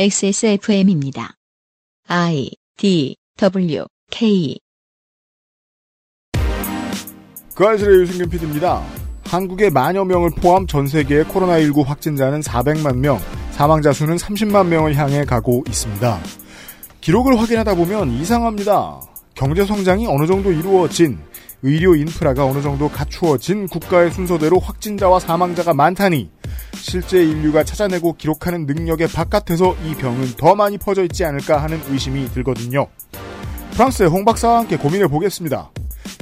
XSFM입니다. I D W K 그 아실의 유승균 PD입니다. 한국의 만여 명을 포함 전 세계의 코로나19 확진자는 400만 명, 사망자 수는 30만 명을 향해 가고 있습니다. 기록을 확인하다 보면 이상합니다. 경제 성장이 어느 정도 이루어진, 의료 인프라가 어느 정도 갖추어진 국가의 순서대로 확진자와 사망자가 많다니 실제 인류가 찾아내고 기록하는 능력의 바깥에서 이 병은 더 많이 퍼져 있지 않을까 하는 의심이 들거든요. 프랑스의 홍 박사와 함께 고민해 보겠습니다.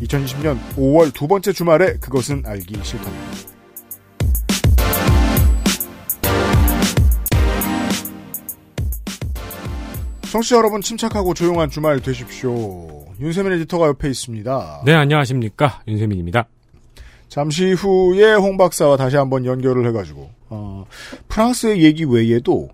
2020년 5월 두 번째 주말에 그것은 알기 싫답니다. 청취자 여러분 침착하고 조용한 주말 되십시오. 윤세민 에디터가 옆에 있습니다. 네, 안녕하십니까. 윤세민입니다. 잠시 후에 홍 박사와 다시 한번 연결을 해가지고 어, 프랑스의 얘기 외에도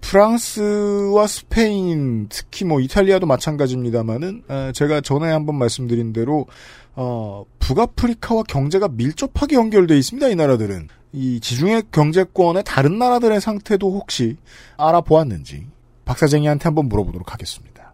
프랑스와 스페인 특히 뭐 이탈리아도 마찬가지입니다만은 어, 제가 전에 한번 말씀드린 대로 어, 북아프리카와 경제가 밀접하게 연결돼 있습니다. 이 나라들은 이 지중해 경제권의 다른 나라들의 상태도 혹시 알아보았는지 박사쟁이한테 한번 물어보도록 하겠습니다.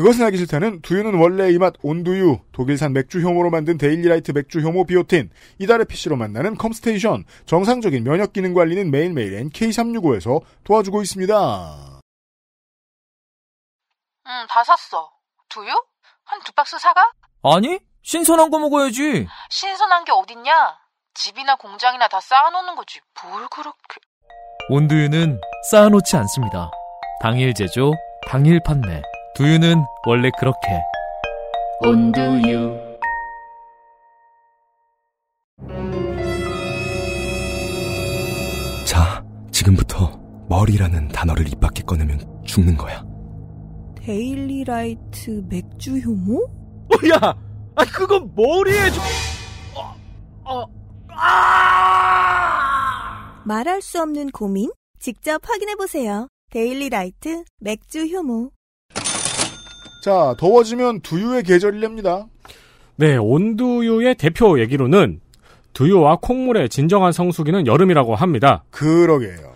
그것은 알기 싫다는 두유는 원래 이 맛 온두유, 독일산 맥주 효모로 만든 데일리라이트 맥주 효모 비오틴, 이달의 PC로 만나는 컴스테이션, 정상적인 면역 기능 관리는 매일매일 NK365에서 도와주고 있습니다. 응, 다 샀어. 두유? 한 두 박스 사가? 아니, 신선한 거 먹어야지. 신선한 게 어딨냐? 집이나 공장이나 다 쌓아놓는 거지. 뭘 그렇게... 온두유는 쌓아놓지 않습니다. 당일 제조, 당일 판매. 두유는 원래 그렇게. 온두유 자, 지금부터 머리라는 단어를 입 밖에 꺼내면 죽는 거야. 데일리라이트 맥주 효모? 어, 야! 아, 그건 머리에 좀... 어, 어, 아! 말할 수 없는 고민? 직접 확인해보세요. 데일리라이트 맥주 효모. 자, 더워지면 두유의 계절이랍니다. 네, 온두유의 대표 얘기로는 두유와 콩물의 진정한 성수기는 여름이라고 합니다. 그러게요.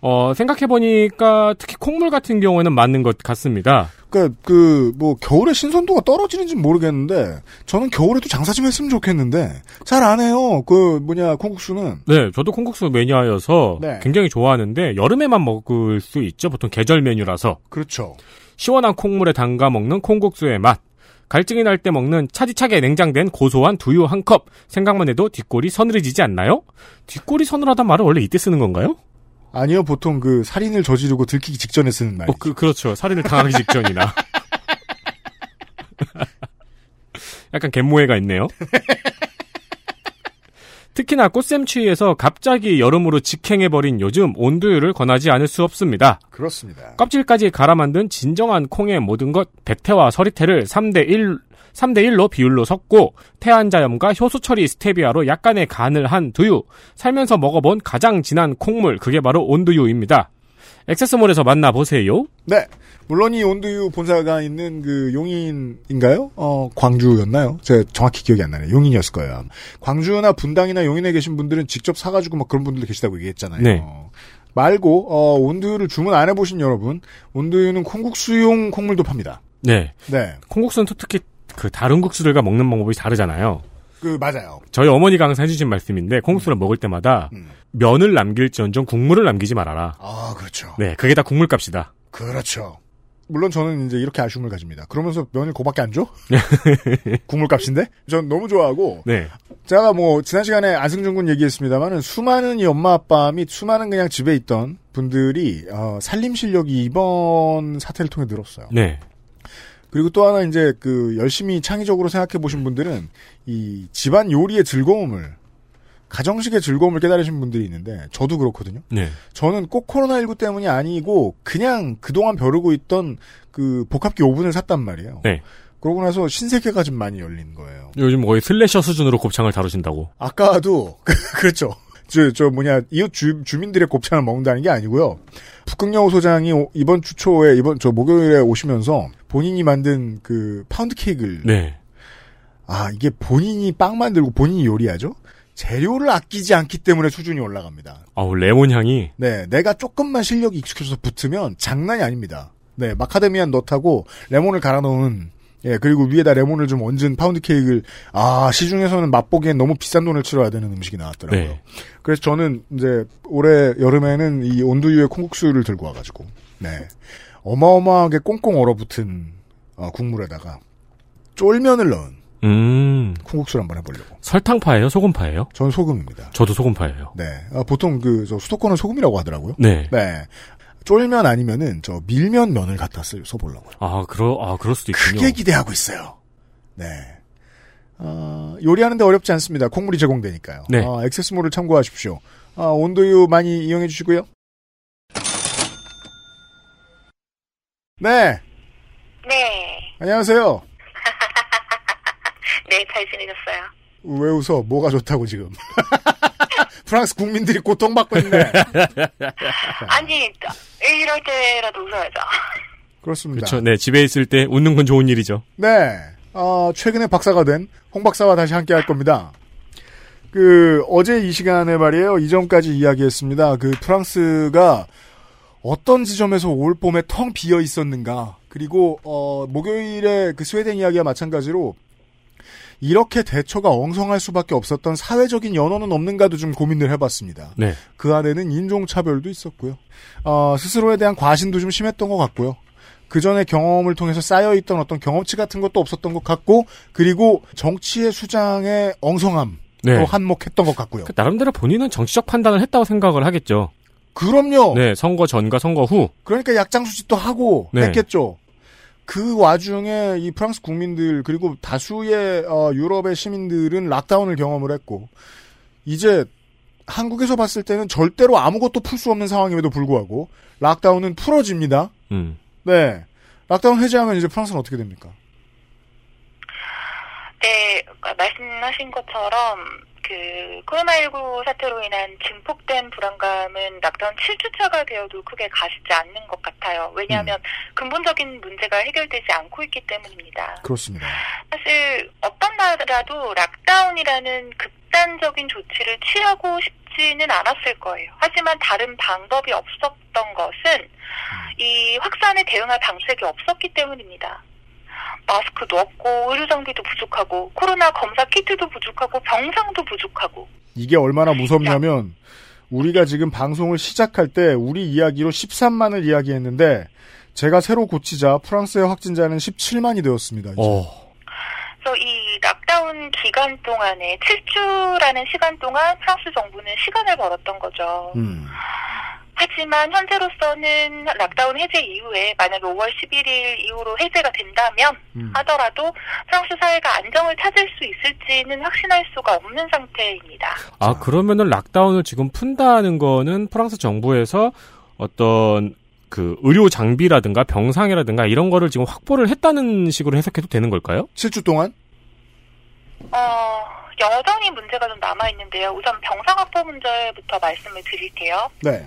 어, 생각해보니까 특히 콩물 같은 경우에는 맞는 것 같습니다. 그니까, 그, 뭐, 겨울에 신선도가 떨어지는지 모르겠는데, 저는 겨울에도 장사 좀 했으면 좋겠는데, 잘 안 해요. 그, 뭐냐, 콩국수는. 네, 저도 콩국수 매니아여서 네. 굉장히 좋아하는데 여름에만 먹을 수 있죠. 보통 계절 메뉴라서. 그렇죠. 시원한 콩물에 담가 먹는 콩국수의 맛. 갈증이 날 때 먹는 차디차게 냉장된 고소한 두유 한 컵. 생각만 해도 뒷골이 서늘해지지 않나요? 뒷골이 서늘하단 말은 원래 이때 쓰는 건가요? 아니요, 보통 그, 살인을 저지르고 들키기 직전에 쓰는 말. 어, 그, 그렇죠. 살인을 당하기 직전이나. 약간 갯모해가 있네요. 특히나 꽃샘추위에서 갑자기 여름으로 직행해버린 요즘 온두유를 권하지 않을 수 없습니다. 그렇습니다. 껍질까지 갈아 만든 진정한 콩의 모든 것 백태와 서리태를 3대1 3대1로 비율로 섞고 태안자염과 효소 처리 스테비아로 약간의 간을 한 두유 살면서 먹어본 가장 진한 콩물 그게 바로 온두유입니다. 액세스몰에서 만나보세요. 네. 물론 이 온두유 본사가 있는 그 용인인가요? 어, 광주였나요? 제가 정확히 기억이 안 나네요. 용인이었을 거예요. 광주나 분당이나 용인에 계신 분들은 직접 사가지고 막 그런 분들도 계시다고 얘기했잖아요. 네. 어, 말고, 어, 온두유를 주문 안 해보신 여러분, 온두유는 콩국수용 콩물도 팝니다. 네. 네. 콩국수는 또 특히 그 다른 국수들과 먹는 방법이 다르잖아요. 그, 맞아요. 저희 어머니가 항상 해주신 말씀인데 콩국수를 먹을 때마다 음. 면을 남길지언정 국물을 남기지 말아라. 아, 그렇죠. 네, 그게 다 국물값이다. 그렇죠. 물론 저는 이제 이렇게 아쉬움을 가집니다. 그러면서 면을 고밖에 안 줘? 국물값인데? 전 너무 좋아하고, 네, 제가 뭐 지난 시간에 안승준 군 얘기했습니다만은 수많은 이 엄마 아빠 및 수많은 그냥 집에 있던 분들이 어, 살림 실력이 이번 사태를 통해 늘었어요. 네, 그리고 또 하나 이제 그 열심히 창의적으로 생각해 보신 분들은 이 집안 요리의 즐거움을 가정식의 즐거움을 깨달으신 분들이 있는데 저도 그렇거든요. 네. 저는 꼭 코로나19 때문이 아니고 그냥 그동안 벼르고 있던 그 복합기 오븐을 샀단 말이에요. 네. 그러고 나서 신세계가 좀 많이 열린 거예요. 요즘 거의 slasher 수준으로 곱창을 다루신다고. 아까도 그렇죠. 저, 저 뭐냐 이웃 주, 주민들의 곱창을 먹는다는 게 아니고요. 북극여우 소장이 오- 이번 주 초에 이번 저 목요일에 오시면서 본인이 만든 그 파운드 케이크를 네. 아 이게 본인이 빵 만들고 본인이 요리하죠. 재료를 아끼지 않기 때문에 수준이 올라갑니다. 아우 레몬 향이 네, 내가 조금만 실력이 익숙해져서 붙으면 장난이 아닙니다. 네, macadamian nut하고 레몬을 갈아 넣은 예, 그리고 위에다 레몬을 좀 얹은 파운드 케이크를 아, 시중에서는 맛보기엔 너무 비싼 돈을 치러야 되는 음식이 나왔더라고요. 네. 그래서 저는 이제 올해 여름에는 이 온두유의 콩국수를 들고 와 가지고 네. 어마어마하게 꽁꽁 얼어붙은 어, 국물에다가 쫄면을 넣은 음 콩국수를 한번 해보려고. 설탕파예요 소금파예요? 전 소금입니다. 저도 소금파예요. 네. 아, 보통 그, 저 수도권은 소금이라고 하더라고요. 네. 네. 쫄면 아니면은 저 밀면 면을 갖다 쓰, 써보려고요. 아 그러 아 그럴 수도 있군요. 크게 기대하고 있어요. 네. 어, 요리하는데 어렵지 않습니다. 콩물이 제공되니까요. 네. 어, 액세스몰을 참고하십시오. 아, 온도유 많이 이용해 주시고요. 네. 네. 안녕하세요. 네, 잘 지내셨어요. 왜 웃어? 뭐가 좋다고 지금? 프랑스 국민들이 고통받고 있네. 아니, 이럴 때라도 웃어야죠. 그렇습니다. 그렇죠. 네 집에 있을 때 웃는 건 좋은 일이죠. 네. 어, 최근에 박사가 된 홍 박사와 다시 함께 할 겁니다. 그, 어제 이 시간에 말이에요. 이전까지 이야기했습니다. 그 프랑스가 어떤 지점에서 올 봄에 텅 비어 있었는가. 그리고, 어, 목요일에 그 스웨덴 이야기와 마찬가지로 이렇게 대처가 엉성할 수밖에 없었던 사회적인 연원은 없는가도 좀 고민을 해봤습니다. 네. 그 안에는 인종차별도 있었고요. 어, 스스로에 대한 과신도 좀 심했던 것 같고요. 그 전에 경험을 통해서 쌓여있던 어떤 경험치 같은 것도 없었던 것 같고, 그리고 정치의 수장의 엉성함. 또 네. 한몫했던 것 같고요. 그 나름대로 본인은 정치적 판단을 했다고 생각을 하겠죠. 그럼요. 네, 선거 전과 선거 후. 그러니까 약장수짓도 하고 네. 했겠죠. 그 와중에 이 프랑스 국민들 그리고 다수의 어, 유럽의 시민들은 lockdown을 경험을 했고 이제 한국에서 봤을 때는 절대로 아무것도 풀 수 없는 상황임에도 불구하고 lockdown은 풀어집니다. 음. 네. lockdown 해제하면 이제 프랑스는 어떻게 됩니까? 네, 말씀하신 것처럼 그 코로나19 사태로 인한 증폭된 불안감은 lockdown 7주차가 되어도 크게 가시지 않는 것 같아요. 왜냐하면 근본적인 문제가 해결되지 않고 있기 때문입니다. 그렇습니다. 사실 어떤 나라도 락다운이라는 극단적인 조치를 취하고 싶지는 않았을 거예요. 하지만 다른 방법이 없었던 것은 이 확산에 대응할 방책이 없었기 때문입니다. 마스크도 없고 의료 장비도 부족하고 코로나 검사 키트도 부족하고 병상도 부족하고 이게 얼마나 무섭냐면 우리가 지금 방송을 시작할 때 우리 이야기로 13만을 이야기했는데 제가 새로 고치자 프랑스의 확진자는 17만이 되었습니다. 이제. 어. 그래서 이 lockdown 기간 동안에 7주라는 시간 동안 프랑스 정부는 시간을 벌었던 거죠. 음. 하지만 현재로서는 lockdown 해제 이후에 만약에 5월 11일 이후로 해제가 된다면 음. 하더라도 프랑스 사회가 안정을 찾을 수 있을지는 확신할 수가 없는 상태입니다. 아, 그러면은 lockdown을 지금 푼다는 거는 프랑스 정부에서 어떤 그 의료 장비라든가 병상이라든가 이런 거를 지금 확보를 했다는 식으로 해석해도 되는 걸까요? 7주 동안 어, 여전히 문제가 좀 남아 있는데요. 우선 병상 확보 문제부터 말씀을 드릴게요. 네.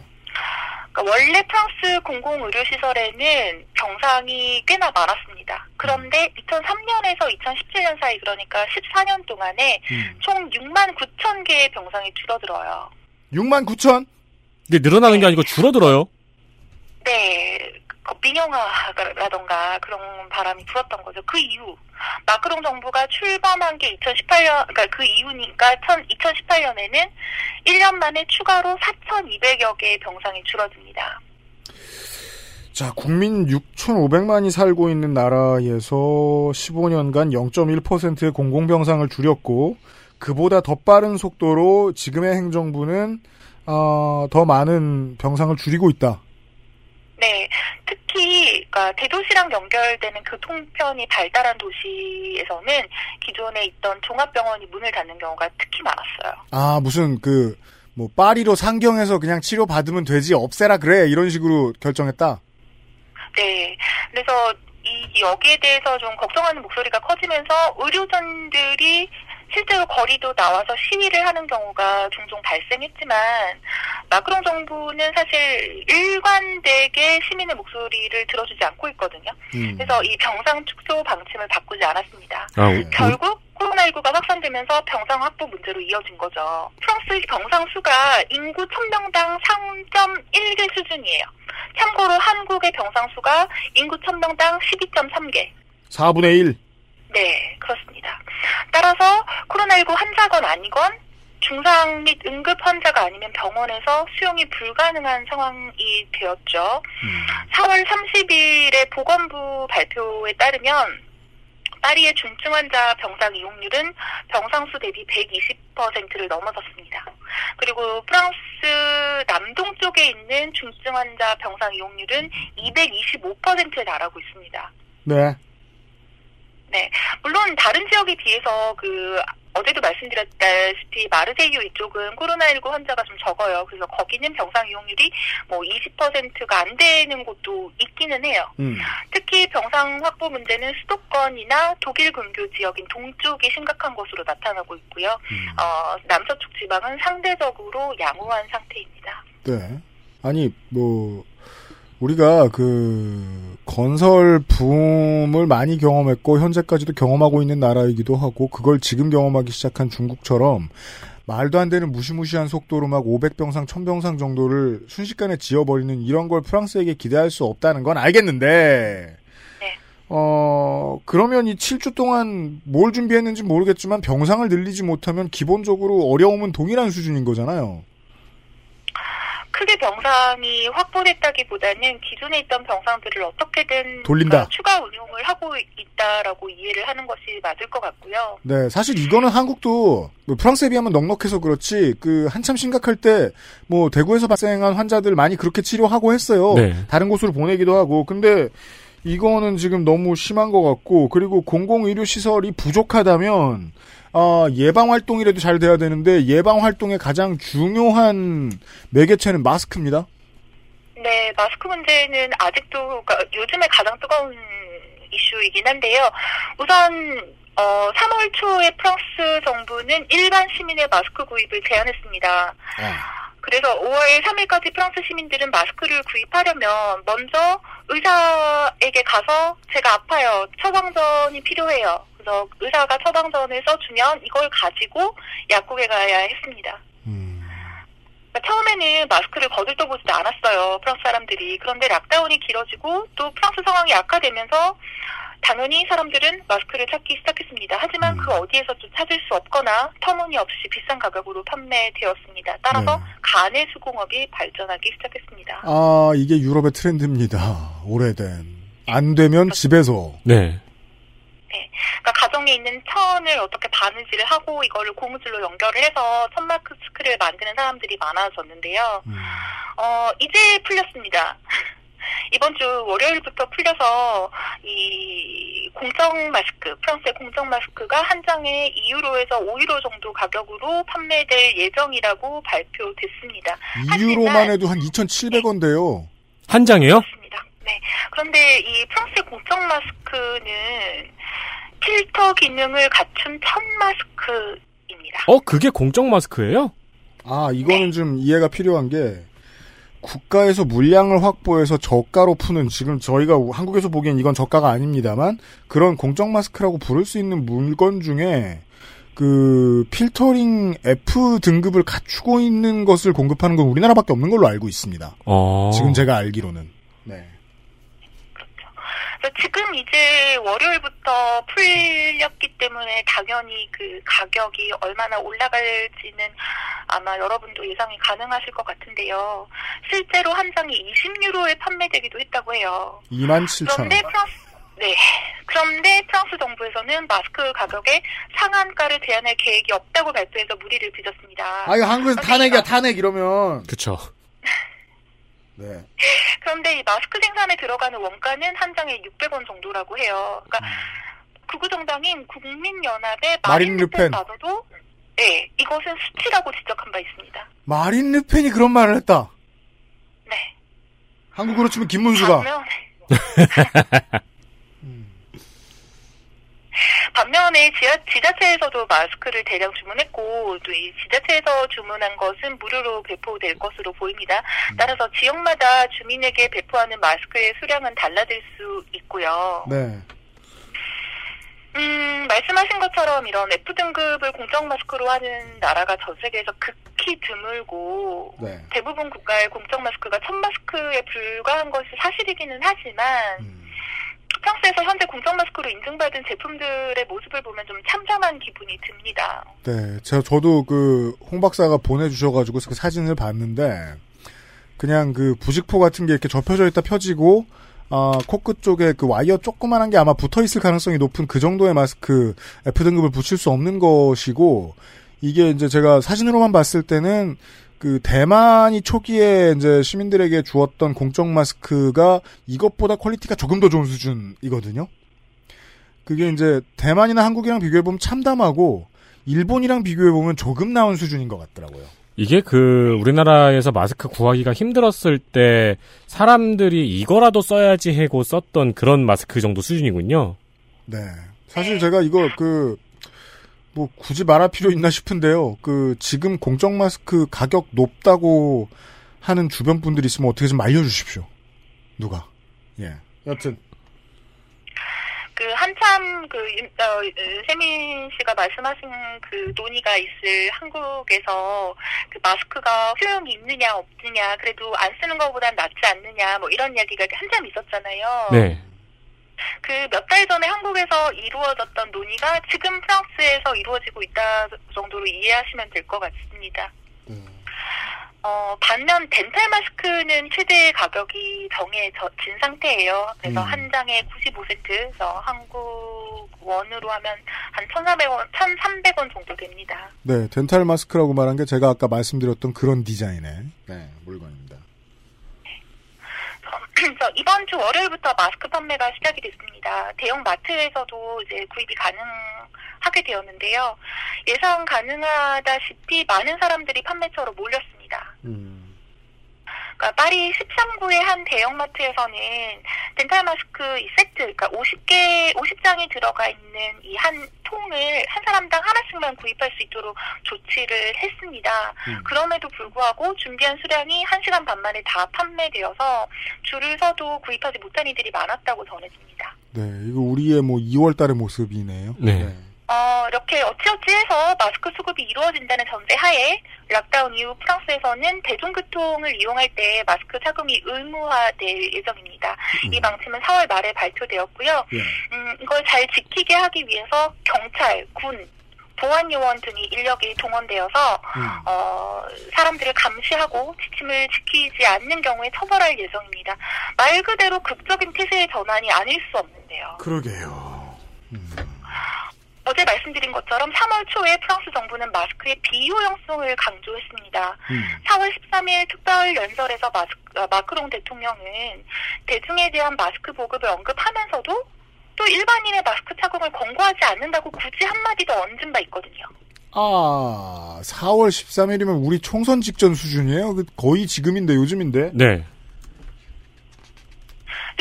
그러니까 원래 프랑스 공공의료시설에는 병상이 꽤나 많았습니다. 그런데 2003년에서 2017년 사이 그러니까 14년 동안에 음. 총 6만 9천 개의 병상이 줄어들어요. 6만 9천? 이게 늘어나는 게 아니고 줄어들어요. 네, 그 민영화라던가 그런 바람이 불었던 거죠. 그 이후 마크롱 정부가 출범한 게 2018년, 그러니까 그 이후니까 2018년에는 1년 만에 추가로 4,200여 개의 병상이 줄어듭니다. 자, 국민 6,500만이 살고 있는 나라에서 15년간 0.1%의 공공병상을 줄였고, 그보다 더 빠른 속도로 지금의 행정부는, 어, 더 많은 병상을 줄이고 있다. 네, 특히 그러니까 대도시랑 연결되는 교통편이 발달한 도시에서는 기존에 있던 종합병원이 문을 닫는 경우가 특히 많았어요. 아, 무슨 그, 뭐, 파리로 상경해서 그냥 치료 받으면 되지, 없애라 그래, 이런 식으로 결정했다. 네, 그래서 이 여기에 대해서 좀 걱정하는 목소리가 커지면서 의료진들이 실제로 거리도 나와서 시위를 하는 경우가 종종 발생했지만 마크롱 정부는 사실 일관되게 시민의 목소리를 들어주지 않고 있거든요. 음. 그래서 이 병상 축소 방침을 바꾸지 않았습니다. 아, 우- 결국 코로나19가 확산되면서 병상 확보 문제로 이어진 거죠. 프랑스 병상 수가 인구 1000명당 3.1개 수준이에요. 참고로 한국의 병상 수가 인구 1000명당 12.3개. 4분의 1. 네, 그렇습니다. 따라서 코로나19 환자건 아니건 중상 및 응급 환자가 아니면 병원에서 수용이 불가능한 상황이 되었죠. 4월 30일에 보건부 발표에 따르면 파리의 중증 환자 병상 이용률은 병상수 대비 120%를 넘어섰습니다. 그리고 프랑스 남동 쪽에 있는 중증 환자 병상 이용률은 225%에 달하고 있습니다. 네. 네. 물론 다른 지역에 비해서 그 어제도 말씀드렸다시피 마르세유 이쪽은 코로나19 환자가 좀 적어요. 그래서 거기는 병상 이용률이 뭐 20%가 안 되는 곳도 있기는 해요. 음. 특히 병상 확보 문제는 수도권이나 독일 근교 지역인 동쪽이 심각한 것으로 나타나고 있고요. 어, 남서쪽 지방은 상대적으로 양호한 상태입니다. 네. 아니, 뭐, 우리가 그, 건설 붐을 많이 경험했고, 현재까지도 경험하고 있는 나라이기도 하고, 그걸 지금 경험하기 시작한 중국처럼, 말도 안 되는 무시무시한 속도로 막 500병상, 1000병상 정도를 순식간에 지어버리는 이런 걸 프랑스에게 기대할 수 없다는 건 알겠는데, 네. 어, 그러면 이 7주 동안 뭘 준비했는지 모르겠지만 병상을 늘리지 못하면 기본적으로 어려움은 동일한 수준인 거잖아요. 크게 병상이 확보됐다기보다는 기존에 있던 병상들을 어떻게든 돌린다. 어, 추가 운용을 하고 있다라고 이해를 하는 것이 맞을 것 같고요. 네, 사실 이거는 한국도 뭐 프랑스에 비하면 넉넉해서 그렇지 그 한참 심각할 때 뭐 대구에서 발생한 환자들 많이 그렇게 치료하고 했어요. 네. 다른 곳으로 보내기도 하고. 근데 이거는 지금 너무 심한 것 같고 그리고 공공의료 시설이 부족하다면 아, 예방 활동이라도 잘 돼야 되는데 예방 활동의 가장 중요한 매개체는 마스크입니다. 네, 마스크 문제는 아직도 그러니까 요즘에 가장 뜨거운 이슈이긴 한데요. 우선 어, 3월 초에 프랑스 정부는 일반 시민의 마스크 구입을 제한했습니다. 그래서 5월 3일까지 프랑스 시민들은 마스크를 구입하려면 먼저 의사에게 가서 제가 아파요. 처방전이 필요해요. 그래서 의사가 처방전을 써주면 이걸 가지고 약국에 가야 했습니다. 그러니까 처음에는 마스크를 거들떠보지도 않았어요. 프랑스 사람들이. 그런데 락다운이 길어지고 또 프랑스 상황이 악화되면서 당연히 사람들은 마스크를 찾기 시작했습니다. 하지만 그 어디에서도 찾을 수 없거나 터무니없이 비싼 가격으로 판매되었습니다. 따라서 네. 간의 수공업이 발전하기 시작했습니다. 아, 이게 유럽의 트렌드입니다. 오래된. 안 되면 집에서. 네. 그러니까 가정에 있는 천을 어떻게 바느질을 하고 이거를 고무줄로 연결을 해서 천 마스크를 만드는 사람들이 많아졌는데요. 어, 이제 풀렸습니다. 이번 주 월요일부터 풀려서 이 공정 마스크, 프랑스의 공정 마스크가 한 장에 2유로에서 5유로 정도 가격으로 판매될 예정이라고 발표됐습니다. 2유로만 해도 한 2,700원대요. 한 장이요? 네. 그런데 이 프랑스의 공정 마스크는 필터 기능을 갖춘 천 마스크입니다. 어, 그게 공적 마스크예요? 아, 이거는 좀 이해가 필요한 게 국가에서 물량을 확보해서 저가로 푸는 지금 저희가 한국에서 보기엔 이건 저가가 아닙니다만 그런 공적 마스크라고 부를 수 있는 물건 중에 그 필터링 F 등급을 갖추고 있는 것을 공급하는 건 우리나라밖에 없는 걸로 알고 있습니다. 어. 지금 제가 알기로는. 네. 그래서 지금 이제 월요일부터 풀렸기 때문에 당연히 그 가격이 얼마나 올라갈지는 아마 여러분도 예상이 가능하실 것 같은데요. 실제로 한 장이 20유로에 판매되기도 했다고 해요. 2만 7천 그런데 네. 그런데 프랑스 정부에서는 마스크 가격에 상한가를 제한할 계획이 없다고 발표해서 무리를 빚었습니다. 아, 이거 한국에서 탄핵이야, 탄핵 이러면. 그쵸. 네. 그런데 이 마스크 생산에 들어가는 원가는 한 장에 600원 정도라고 해요. 그러니까 극우 정당인 국민연합의 마린 마린 르펜. 르펜마저도 네, 이것은 수치라고 지적한 바 있습니다. 마린 르펜이 그런 말을 했다. 네. 한국으로 치면 김문수가. 반면 반면 이번에 지하, 지자체에서도 마스크를 대량 주문했고 또 이 지자체에서 주문한 것은 무료로 배포될 것으로 보입니다. 따라서 지역마다 주민에게 배포하는 마스크의 수량은 달라질 수 있고요. 네. 음, 말씀하신 것처럼 이런 F등급을 공적 마스크로 하는 나라가 전 세계에서 극히 드물고 네. 대부분 국가의 공적 마스크가 천 마스크에 불과한 것이 사실이기는 하지만 음. 프랑스에서 현재 공적 마스크로 인증받은 제품들의 모습을 보면 좀 참담한 기분이 듭니다. 네, 제가 저도 그 홍 박사가 보내주셔가지고 그 사진을 봤는데 그냥 그 부직포 같은 게 이렇게 접혀져 있다 펴지고 아 코끝 쪽에 그 와이어 조그만한 게 아마 붙어 있을 가능성이 높은 그 정도의 마스크 F 등급을 붙일 수 없는 것이고 이게 이제 제가 사진으로만 봤을 때는 그 대만이 초기에 이제 시민들에게 주었던 공적 마스크가 이것보다 quality가 조금 더 좋은 수준이거든요. 그게 이제 대만이나 한국이랑 비교해 보면 참담하고 일본이랑 비교해 보면 조금 나은 수준인 것 같더라고요. 이게 그 우리나라에서 마스크 구하기가 힘들었을 때 사람들이 이거라도 써야지 하고 썼던 그런 마스크 정도 수준이군요. 네. 사실 제가 이거 그, 뭐, 굳이 말할 필요 있나 싶은데요. 그, 지금 공적 마스크 가격 높다고 하는 주변 분들 있으면 어떻게 좀 알려주십시오. 누가. 예. 여튼. 그 한참 그 임- 어, 어, 세민 씨가 말씀하신 그 논의가 있을 한국에서 그 마스크가 효용이 있느냐 없느냐 그래도 안 쓰는 것보단 낫지 않느냐 뭐 이런 이야기가 한참 있었잖아요. 네. 그 몇 달 전에 한국에서 이루어졌던 논의가 지금 프랑스에서 이루어지고 있다 정도로 이해하시면 될 것 같습니다. 어, 반면 덴탈 마스크는 최대 가격이 정해진 상태예요. 그래서 음. 한 장에 95센트, 그래서 한국 원으로 하면 한 1,400원, 1,300원 정도 됩니다. 네, 덴탈 마스크라고 말한 게 제가 아까 말씀드렸던 그런 디자인의, 네, 물건입니다. 그래서 이번 주 월요일부터 마스크 판매가 시작이 됐습니다. 대형 마트에서도 이제 구입이 가능하게 되었는데요. 예상 가능하다시피 많은 사람들이 판매처로 몰렸습니다. 그러니까 파리 13구의 한 대형마트에서는 덴탈 마스크 이 세트, 그러니까 50개, 50장이 들어가 있는 이 한 통을 한 사람당 하나씩만 구입할 수 있도록 조치를 했습니다. 그럼에도 불구하고 준비한 수량이 1시간 반 만에 다 판매되어서 줄을 서도 구입하지 못한 이들이 많았다고 전해집니다. 네, 이거 우리의 뭐 2월 달의 모습이네요. 네. 어, 이렇게 어찌어찌 해서 마스크 수급이 이루어진다는 전제 하에 락다운 이후 프랑스에서는 대중교통을 이용할 때 마스크 착용이 의무화될 예정입니다. 이 방침은 4월 말에 발표되었고요. 예. 음, 이걸 잘 지키게 하기 위해서 경찰, 군, 보안요원 등이 인력이 동원되어서 어, 사람들을 감시하고 지침을 지키지 않는 경우에 처벌할 예정입니다. 말 그대로 극적인 태세의 전환이 아닐 수 없는데요. 그러게요. 어제 말씀드린 것처럼 3월 초에 프랑스 정부는 마스크의 비효용성을 강조했습니다. 4월 13일 특별 연설에서 마스, 어, 마크롱 대통령은 대중에 대한 마스크 보급을 언급하면서도 또 일반인의 마스크 착용을 권고하지 않는다고 굳이 한마디 더 얹은 바 있거든요. 아, 4월 13일이면 우리 총선 직전 수준이에요? 그 거의 지금인데, 요즘인데? 네.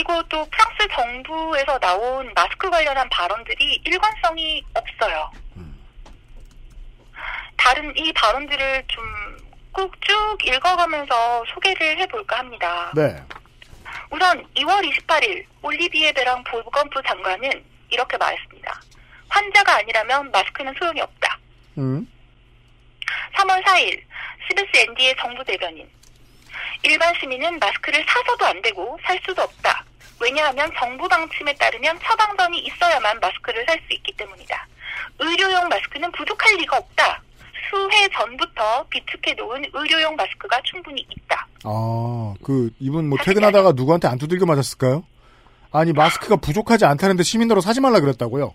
그리고 또 프랑스 정부에서 나온 마스크 관련한 발언들이 일관성이 없어요. 다른 이 발언들을 좀 꼭 쭉 읽어가면서 소개를 해볼까 합니다. 네. 우선 2월 28일 올리비에 베랑 보건부 장관은 이렇게 말했습니다. 환자가 아니라면 마스크는 소용이 없다. 음. 3월 4일 CBS-ND의 정부 대변인 일반 시민은 마스크를 사서도 안 되고 살 수도 없다. 왜냐하면 정부 방침에 따르면 처방전이 있어야만 마스크를 살 수 있기 때문이다. 의료용 마스크는 부족할 리가 없다. 수해 전부터 비축해 놓은 의료용 마스크가 충분히 있다. 아, 그, 이분 뭐 퇴근하다가 누구한테 안 두들겨 맞았을까요? 아니, 마스크가 부족하지 않다는데 시민으로 사지 말라 그랬다고요?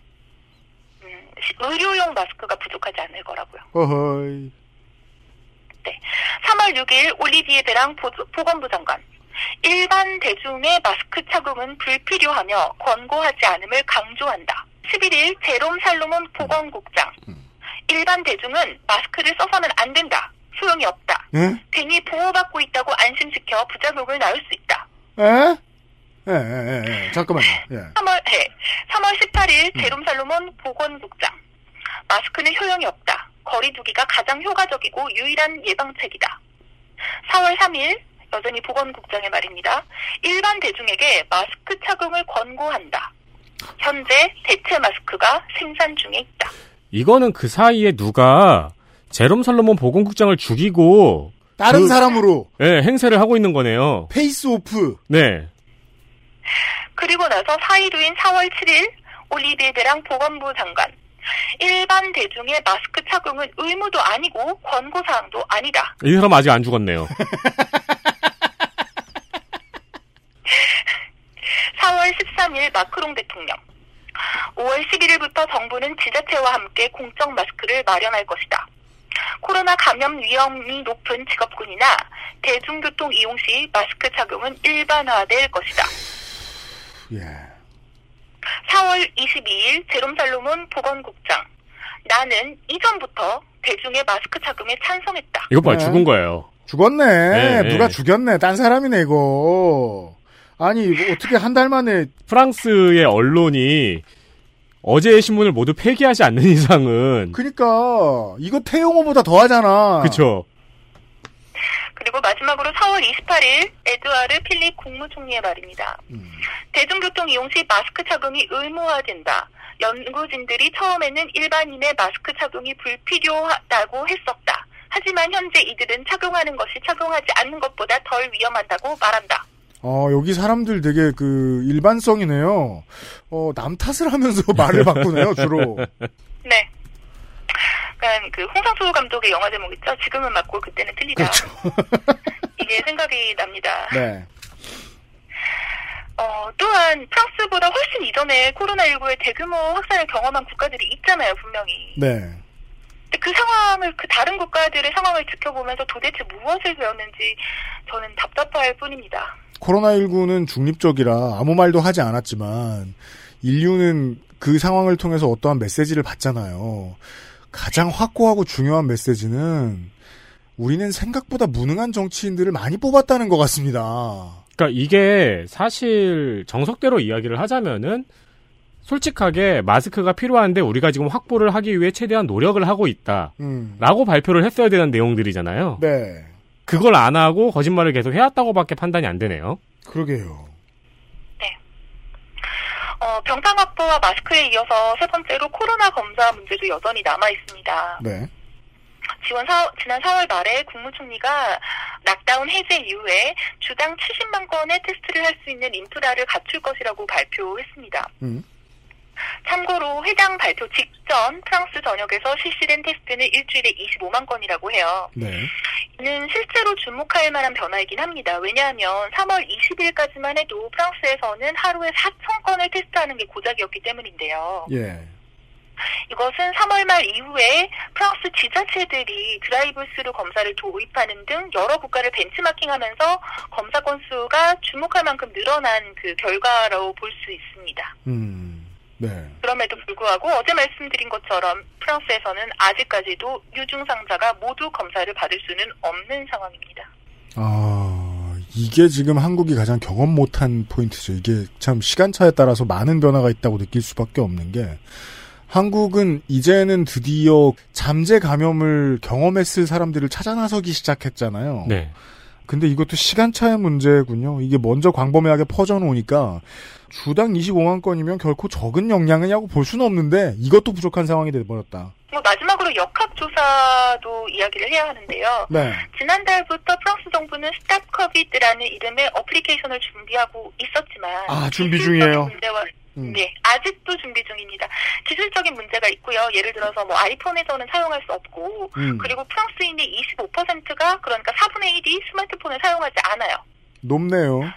시- 의료용 마스크가 부족하지 않을 거라고요. 어허이. 3월 6일 올리비에 베랑 보- 보건부 장관. 일반 대중의 마스크 착용은 불필요하며 권고하지 않음을 강조한다. 11일 제롬 살로몬 보건국장. 일반 대중은 마스크를 써서는 안 된다. 소용이 없다. 예? 괜히 보호받고 있다고 안심시켜 부작용을 낳을 수 있다. 에? 예, 예, 예, 예. 잠깐만요. 예. 3월 네. 3월 18일 제롬 살로몬 보건국장. 마스크는 효용이 없다. 거리두기가 가장 효과적이고 유일한 예방책이다. 4월 3일 여전히 보건국장의 말입니다. 일반 대중에게 마스크 착용을 권고한다. 현재 대체 마스크가 생산 중에 있다. 이거는 그 사이에 누가 제롬 살로몬 보건국장을 죽이고 다른 그- 사람으로 예, 행세를 하고 있는 거네요. Face Off. 네. 그리고 나서 4일 후인 4월 7일 올리비에 베랑 보건부 장관. 일반 대중의 마스크 착용은 의무도 아니고 권고사항도 아니다. 이 사람 아직 안 죽었네요. 4월 13일 마크롱 대통령. 5월 11일부터 정부는 지자체와 함께 공적 마스크를 마련할 것이다. 코로나 감염 위험이 높은 직업군이나 대중교통 이용 시 마스크 착용은 일반화될 것이다. 예. 4월 22일 제롬 살로몬 보건국장. 나는 이전부터 대중의 마스크 착용에 찬성했다. 이거 봐요. 네. 죽은 거예요. 죽었네. 네, 누가 네. 죽였네. 딴 사람이네 이거. 아니 이거 어떻게 한 달 만에 프랑스의 언론이 어제의 신문을 모두 폐기하지 않는 이상은 그니까 이거 태용호보다 더하잖아. 그쵸. 그리고 마지막으로 4월 28일 에드와르 필립 국무총리의 말입니다. 음. 대중교통 이용 시 마스크 착용이 의무화된다. 연구진들이 처음에는 일반인의 마스크 착용이 불필요하다고 했었다. 하지만 현재 이들은 착용하는 것이 착용하지 않는 것보다 덜 위험하다고 말한다. 어, 여기 사람들 되게 그 일반성이네요. 어, 남 탓을 하면서 말을 바꾸네요, 주로. 네. 약간 그 홍상수 감독의 영화 제목 있죠? 지금은 맞고 그때는 틀리다. 이게 생각이 납니다. 네. 어, 또한 프랑스보다 훨씬 이전에 코로나19의 대규모 확산을 경험한 국가들이 있잖아요, 분명히. 네. 근데 그 상황을, 그 다른 국가들의 상황을 지켜보면서 도대체 무엇을 배웠는지 저는 답답할 뿐입니다. 코로나19는 중립적이라 아무 말도 하지 않았지만 인류는 그 상황을 통해서 어떠한 메시지를 받잖아요. 가장 확고하고 중요한 메시지는 우리는 생각보다 무능한 정치인들을 많이 뽑았다는 것 같습니다. 그러니까 이게 사실 정석대로 이야기를 하자면은 솔직하게 마스크가 필요한데 우리가 지금 확보를 하기 위해 최대한 노력을 하고 있다. 음. 라고 발표를 했어야 되는 내용들이잖아요. 네. 그걸 안 하고 거짓말을 계속 해왔다고밖에 판단이 안 되네요. 그러게요. 어, 병상 확보와 마스크에 이어서 세 번째로 코로나 검사 문제도 여전히 남아 있습니다. 네. 지원 사, 지난 4월 말에 국무총리가 락다운 해제 이후에 주당 70만 건의 테스트를 할 수 있는 인프라를 갖출 것이라고 발표했습니다. 음. 참고로 회장 발표 직전 프랑스 전역에서 실시된 테스트는 일주일에 25만 건이라고 해요. 네. 이는 실제로 주목할 만한 변화이긴 합니다. 왜냐하면 3월 20일까지만 해도 프랑스에서는 하루에 4천 건을 테스트하는 게 고작이었기 때문인데요. 예. 이것은 3월 말 이후에 프랑스 지자체들이 드라이브스루 검사를 도입하는 등 여러 국가를 벤치마킹하면서 검사 건수가 주목할 만큼 늘어난 그 결과라고 볼수 있습니다. 음. 네. 그럼에도 불구하고 어제 말씀드린 것처럼 프랑스에서는 아직까지도 유증상자가 모두 검사를 받을 수는 없는 상황입니다. 아, 이게 지금 한국이 가장 경험 못한 포인트죠. 이게 참 시간차에 따라서 많은 변화가 있다고 느낄 수밖에 없는 게 한국은 이제는 드디어 잠재 감염을 경험했을 사람들을 찾아 나서기 시작했잖아요. 네. 근데 이것도 시간차의 문제군요. 이게 먼저 광범위하게 퍼져 놓으니까 주당 25만 건이면 결코 적은 역량이냐고 볼 수는 없는데 이것도 부족한 상황이 돼버렸다. 뭐 마지막으로 역학조사도 이야기를 해야 하는데요. 네. 지난달부터 프랑스 정부는 StopCovid라는 이름의 어플리케이션을 준비하고 있었지만 아, 준비 중이에요? 음. 네, 아직도 준비 중입니다. 기술적인 문제가 있고요. 예를 들어서 뭐 아이폰에서는 사용할 수 없고 음. 그리고 프랑스인의 25%가 그러니까 4분의 1이 스마트폰을 사용하지 않아요. 높네요.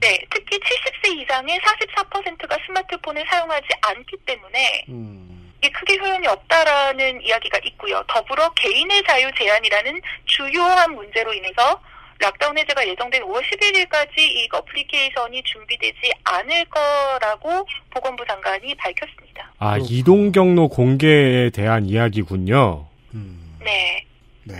네, 특히 70세 이상의 44%가 스마트폰을 사용하지 않기 때문에 음. 이게 크게 효용이 없다라는 이야기가 있고요. 더불어 개인의 자유 제한이라는 주요한 문제로 인해서 lockdown 해제가 예정된 5월 11일까지 이 어플리케이션이 준비되지 않을 거라고 보건부 장관이 밝혔습니다. 아, 이동 경로 공개에 대한 이야기군요. 네. 네.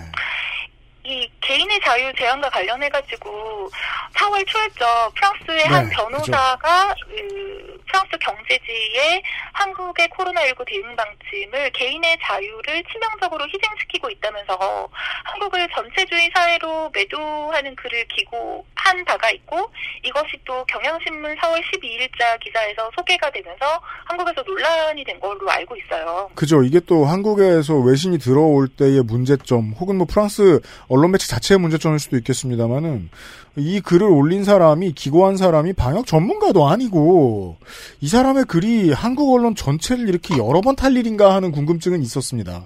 이 개인의 자유 제한과 관련해가지고 4월 초였죠. 프랑스의 한 네, 변호사가 그 프랑스 경제지에 한국의 코로나19 대응 방침을 개인의 자유를 치명적으로 희생시키고 있다면서 한국을 전체주의 사회로 매도하는 글을 기고한 바가 있고 이것이 또 경향신문 4월 12일자 기사에서 소개가 되면서 한국에서 논란이 된 걸로 알고 있어요. 그죠. 이게 또 한국에서 외신이 들어올 때의 문제점, 혹은 뭐 프랑스 언론 매체 자체의 문제점일 수도 있겠습니다만은 이 글을 올린 사람이 기고한 사람이 방역 전문가도 아니고 이 사람의 글이 한국 언론 전체를 이렇게 여러 번 탈 일인가 하는 궁금증은 있었습니다.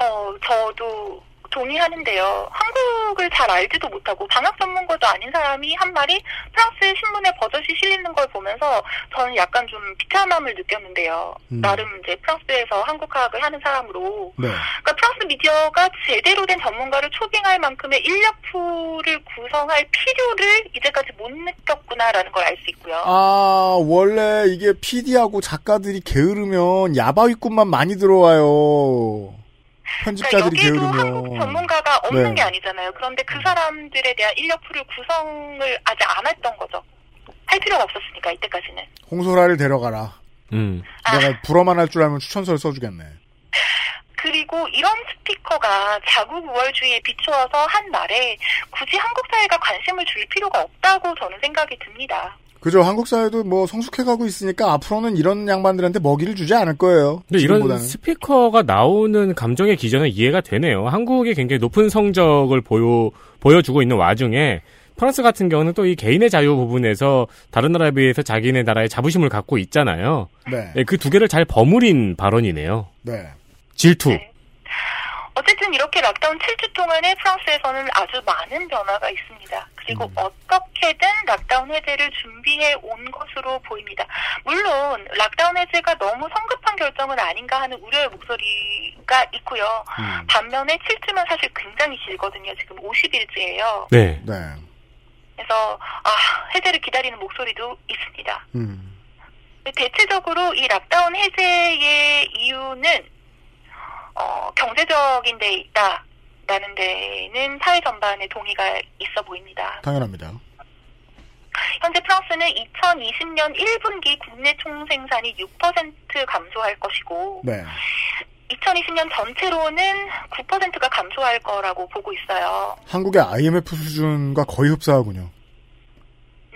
어, 저도 동의하는데요. 한국을 잘 알지도 못하고 방역 전문가도 아닌 사람이 한 말이 프랑스 신문에 버젓이 실리는 걸 보면서 저는 약간 좀 비참함을 느꼈는데요. 음. 나름 이제 프랑스에서 한국학을 하는 사람으로 네. 그러니까 프랑스 미디어가 제대로 된 전문가를 초빙할 만큼의 인력풀을 구성할 필요를 이제까지 못 느꼈구나라는 걸 알 수 있고요. 아, 원래 이게 PD하고 작가들이 게으르면 야바위꾼만 많이 들어와요. 편집자들이 그러니까 여기도 게으르면. 한국 전문가가 없는 네. 게 아니잖아요. 그런데 그 사람들에 대한 인력풀을 구성을 아직 안 했던 거죠. 할 필요가 없었으니까 이때까지는. 홍소라를 데려가라. 음. 아. 내가 불어만 할 줄 알면 추천서를 써주겠네. 그리고 이런 스피커가 자국 우월주의에 비추어서 한 말에 굳이 한국 사회가 관심을 줄 필요가 없다고 저는 생각이 듭니다. 그죠. 한국 사회도 뭐 성숙해가고 있으니까 앞으로는 이런 양반들한테 먹이를 주지 않을 거예요. 근데 이런 지금보다는. 스피커가 나오는 감정의 기전은 이해가 되네요. 한국이 굉장히 높은 성적을 보여, 보여주고 있는 와중에 프랑스 같은 경우는 또 이 개인의 자유 부분에서 다른 나라에 비해서 자기네 나라의 자부심을 갖고 있잖아요. 네. 그두 개를 잘 버무린 발언이네요. 네. 질투. 네. 어쨌든 이렇게 lockdown 7주 동안에 프랑스에서는 아주 많은 변화가 있습니다. 그리고 음. 어떻게든 lockdown 해제를 준비해 온 것으로 보입니다. 물론 lockdown 해제가 너무 성급한 결정은 아닌가 하는 우려의 목소리가 있고요. 음. 반면에 7주면 사실 굉장히 길거든요. 지금 50일째예요. 네. 네. 그래서 아 해제를 기다리는 목소리도 있습니다. 음. 대체적으로 이 락다운 해제의 이유는 어, 경제적인 데 있다 라는 데는 사회 전반에 동의가 있어 보입니다. 당연합니다. 현재 프랑스는 2020년 1분기 국내 총생산이 6% 감소할 것이고 네. 2020년 전체로는 9%가 감소할 거라고 보고 있어요. 한국의 IMF 수준과 거의 흡사하군요.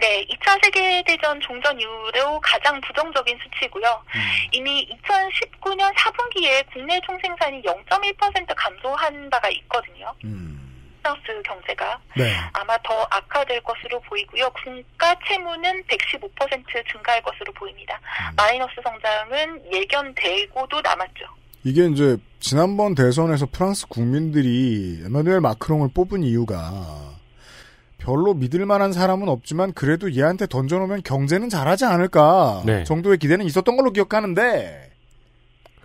네, 2차 세계대전 종전 이후로 가장 부정적인 수치고요. 음. 이미 2019년 4분기에 국내 총생산이 0.1% 감소한 바가 있거든요. 음. 프랑스 경제가 네. 아마 더 악화될 것으로 보이고요. 국가 채무는 115% 증가할 것으로 보입니다. 음. 마이너스 성장은 예견되고도 남았죠. 이게 이제 지난번 대선에서 프랑스 국민들이 에마누엘 마크롱을 뽑은 이유가 별로 믿을 만한 사람은 없지만 그래도 얘한테 던져놓으면 경제는 잘하지 않을까 네. 정도의 기대는 있었던 걸로 기억하는데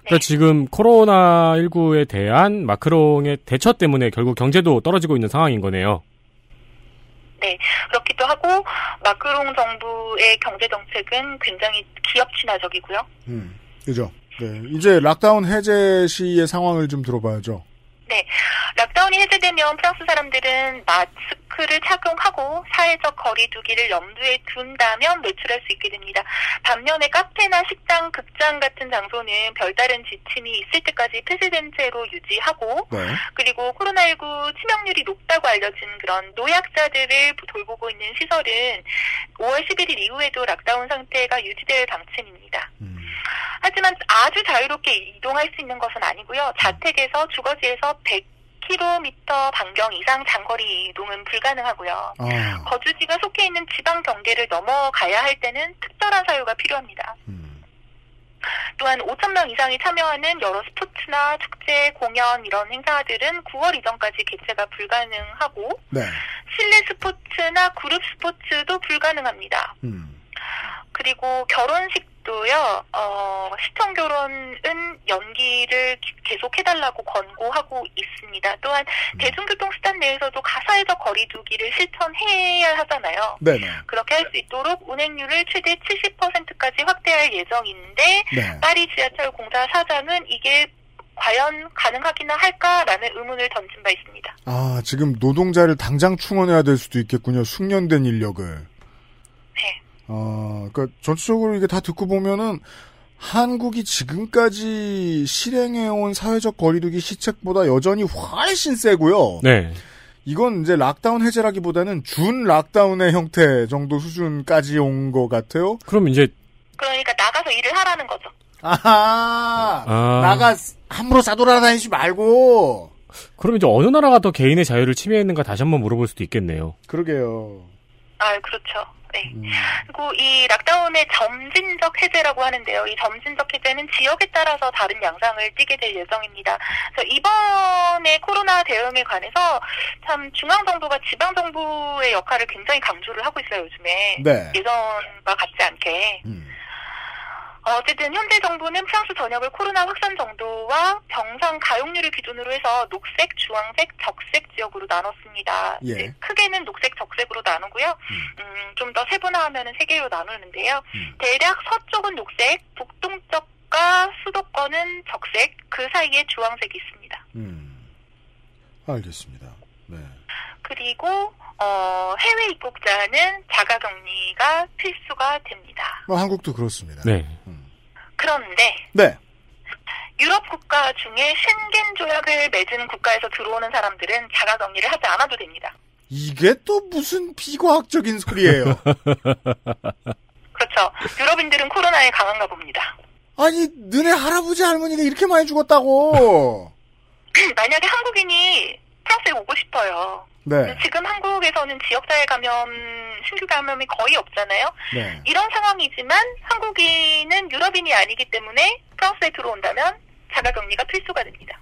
그러니까 지금 코로나19에 대한 마크롱의 대처 때문에 결국 경제도 떨어지고 있는 상황인 거네요. 네, 그렇기도 하고 마크롱 정부의 경제 정책은 굉장히 기업 친화적이고요. 음, 그죠. 네, 이제 락다운 해제 시의 상황을 좀 들어봐야죠. 네, lockdown이 해제되면 프랑스 사람들은 마스크를 착용하고 사회적 거리두기를 염두에 둔다면 외출할 수 있게 됩니다. 반면에 카페나 식당, 극장 같은 장소는 별다른 지침이 있을 때까지 폐쇄된 채로 유지하고 네. 그리고 코로나19 치명률이 높다고 알려진 그런 노약자들을 돌보고 있는 시설은 5월 11일 이후에도 lockdown 상태가 유지될 방침입니다. 음, 하지만 아주 자유롭게 이동할 수 있는 것은 아니고요. 자택에서 주거지에서 100km 반경 이상 장거리 이동은 불가능하고요. 아, 거주지가 속해 있는 지방 경계를 넘어가야 할 때는 특별한 사유가 필요합니다. 음, 또한 5천 명 이상이 참여하는 여러 스포츠나 축제, 공연 이런 행사들은 9월 이전까지 개최가 불가능하고 네. 실내 스포츠나 그룹 스포츠도 불가능합니다. 음, 그리고 결혼식 도요, 어, 시청 결혼은 연기를 기- 계속 해달라고 권고하고 있습니다. 또한 음. 대중교통 수단 내에서도 가사회적 거리두기를 실천해야 하잖아요. 네네. 그렇게 할 수 있도록 운행률을 최대 70%까지 확대할 예정인데, 네. 파리 지하철 공사 사장은 이게 과연 가능하기나 할까라는 의문을 던진 바 있습니다. 아, 지금 노동자를 당장 충원해야 될 수도 있겠군요. 숙련된 인력을. 네. 어, 그니까 전체적으로 이게 다 듣고 보면은 한국이 지금까지 실행해온 사회적 거리두기 시책보다 여전히 훨씬 세고요. 네. 이건 이제 락다운 해제라기보다는 준 락다운의 형태 정도 수준까지 온 것 같아요. 그럼 이제 그러니까 나가서 일을 하라는 거죠. 아하! 아. 나가 함부로 싸돌아다니지 말고! 그럼 이제 어느 나라가 더 개인의 자유를 침해했는가 다시 한번 물어볼 수도 있겠네요. 그러게요. 아, 그렇죠. 네. 음. 그리고 이 락다운의 점진적 해제라고 하는데요. 이 점진적 해제는 지역에 따라서 다른 양상을 띠게 될 예정입니다. 그래서 이번에 코로나 대응에 관해서 참 중앙 정부가 지방 정부의 역할을 굉장히 강조를 하고 있어요, 요즘에. 네. 예전과 같지 않게. 음. 어, 어쨌든 현재 정부는 프랑스 전역을 코로나 확산 정도와 병상 가용률을 기준으로 해서 녹색, 주황색, 적색 지역으로 나눴습니다. 예. 크게는 녹색, 적색으로 나누고요. 음, 좀더 세분화하면 세 개로 나누는데요. 음. 대략 서쪽은 녹색, 북동쪽과 수도권은 적색, 그 사이에 주황색이 있습니다. 음. 알겠습니다. 네. 그리고 어, 해외 입국자는 자가격리가 필수가 됩니다. 뭐 한국도 그렇습니다. 네. 그런데 네. 유럽 국가 중에 쉥겐 조약을 맺은 국가에서 들어오는 사람들은 자가 격리를 하지 않아도 됩니다. 이게 또 무슨 비과학적인 소리예요. 그렇죠. 유럽인들은 코로나에 강한가 봅니다. 아니, 너네 할아버지 할머니가 이렇게 많이 죽었다고. 만약에 한국인이 프랑스에 오고 싶어요. 네. 지금 한국에서는 지역사회 감염, 신규 감염이 거의 없잖아요. 네. 이런 상황이지만 한국인은 유럽인이 아니기 때문에 프랑스에 들어온다면 자가격리가 필수가 됩니다.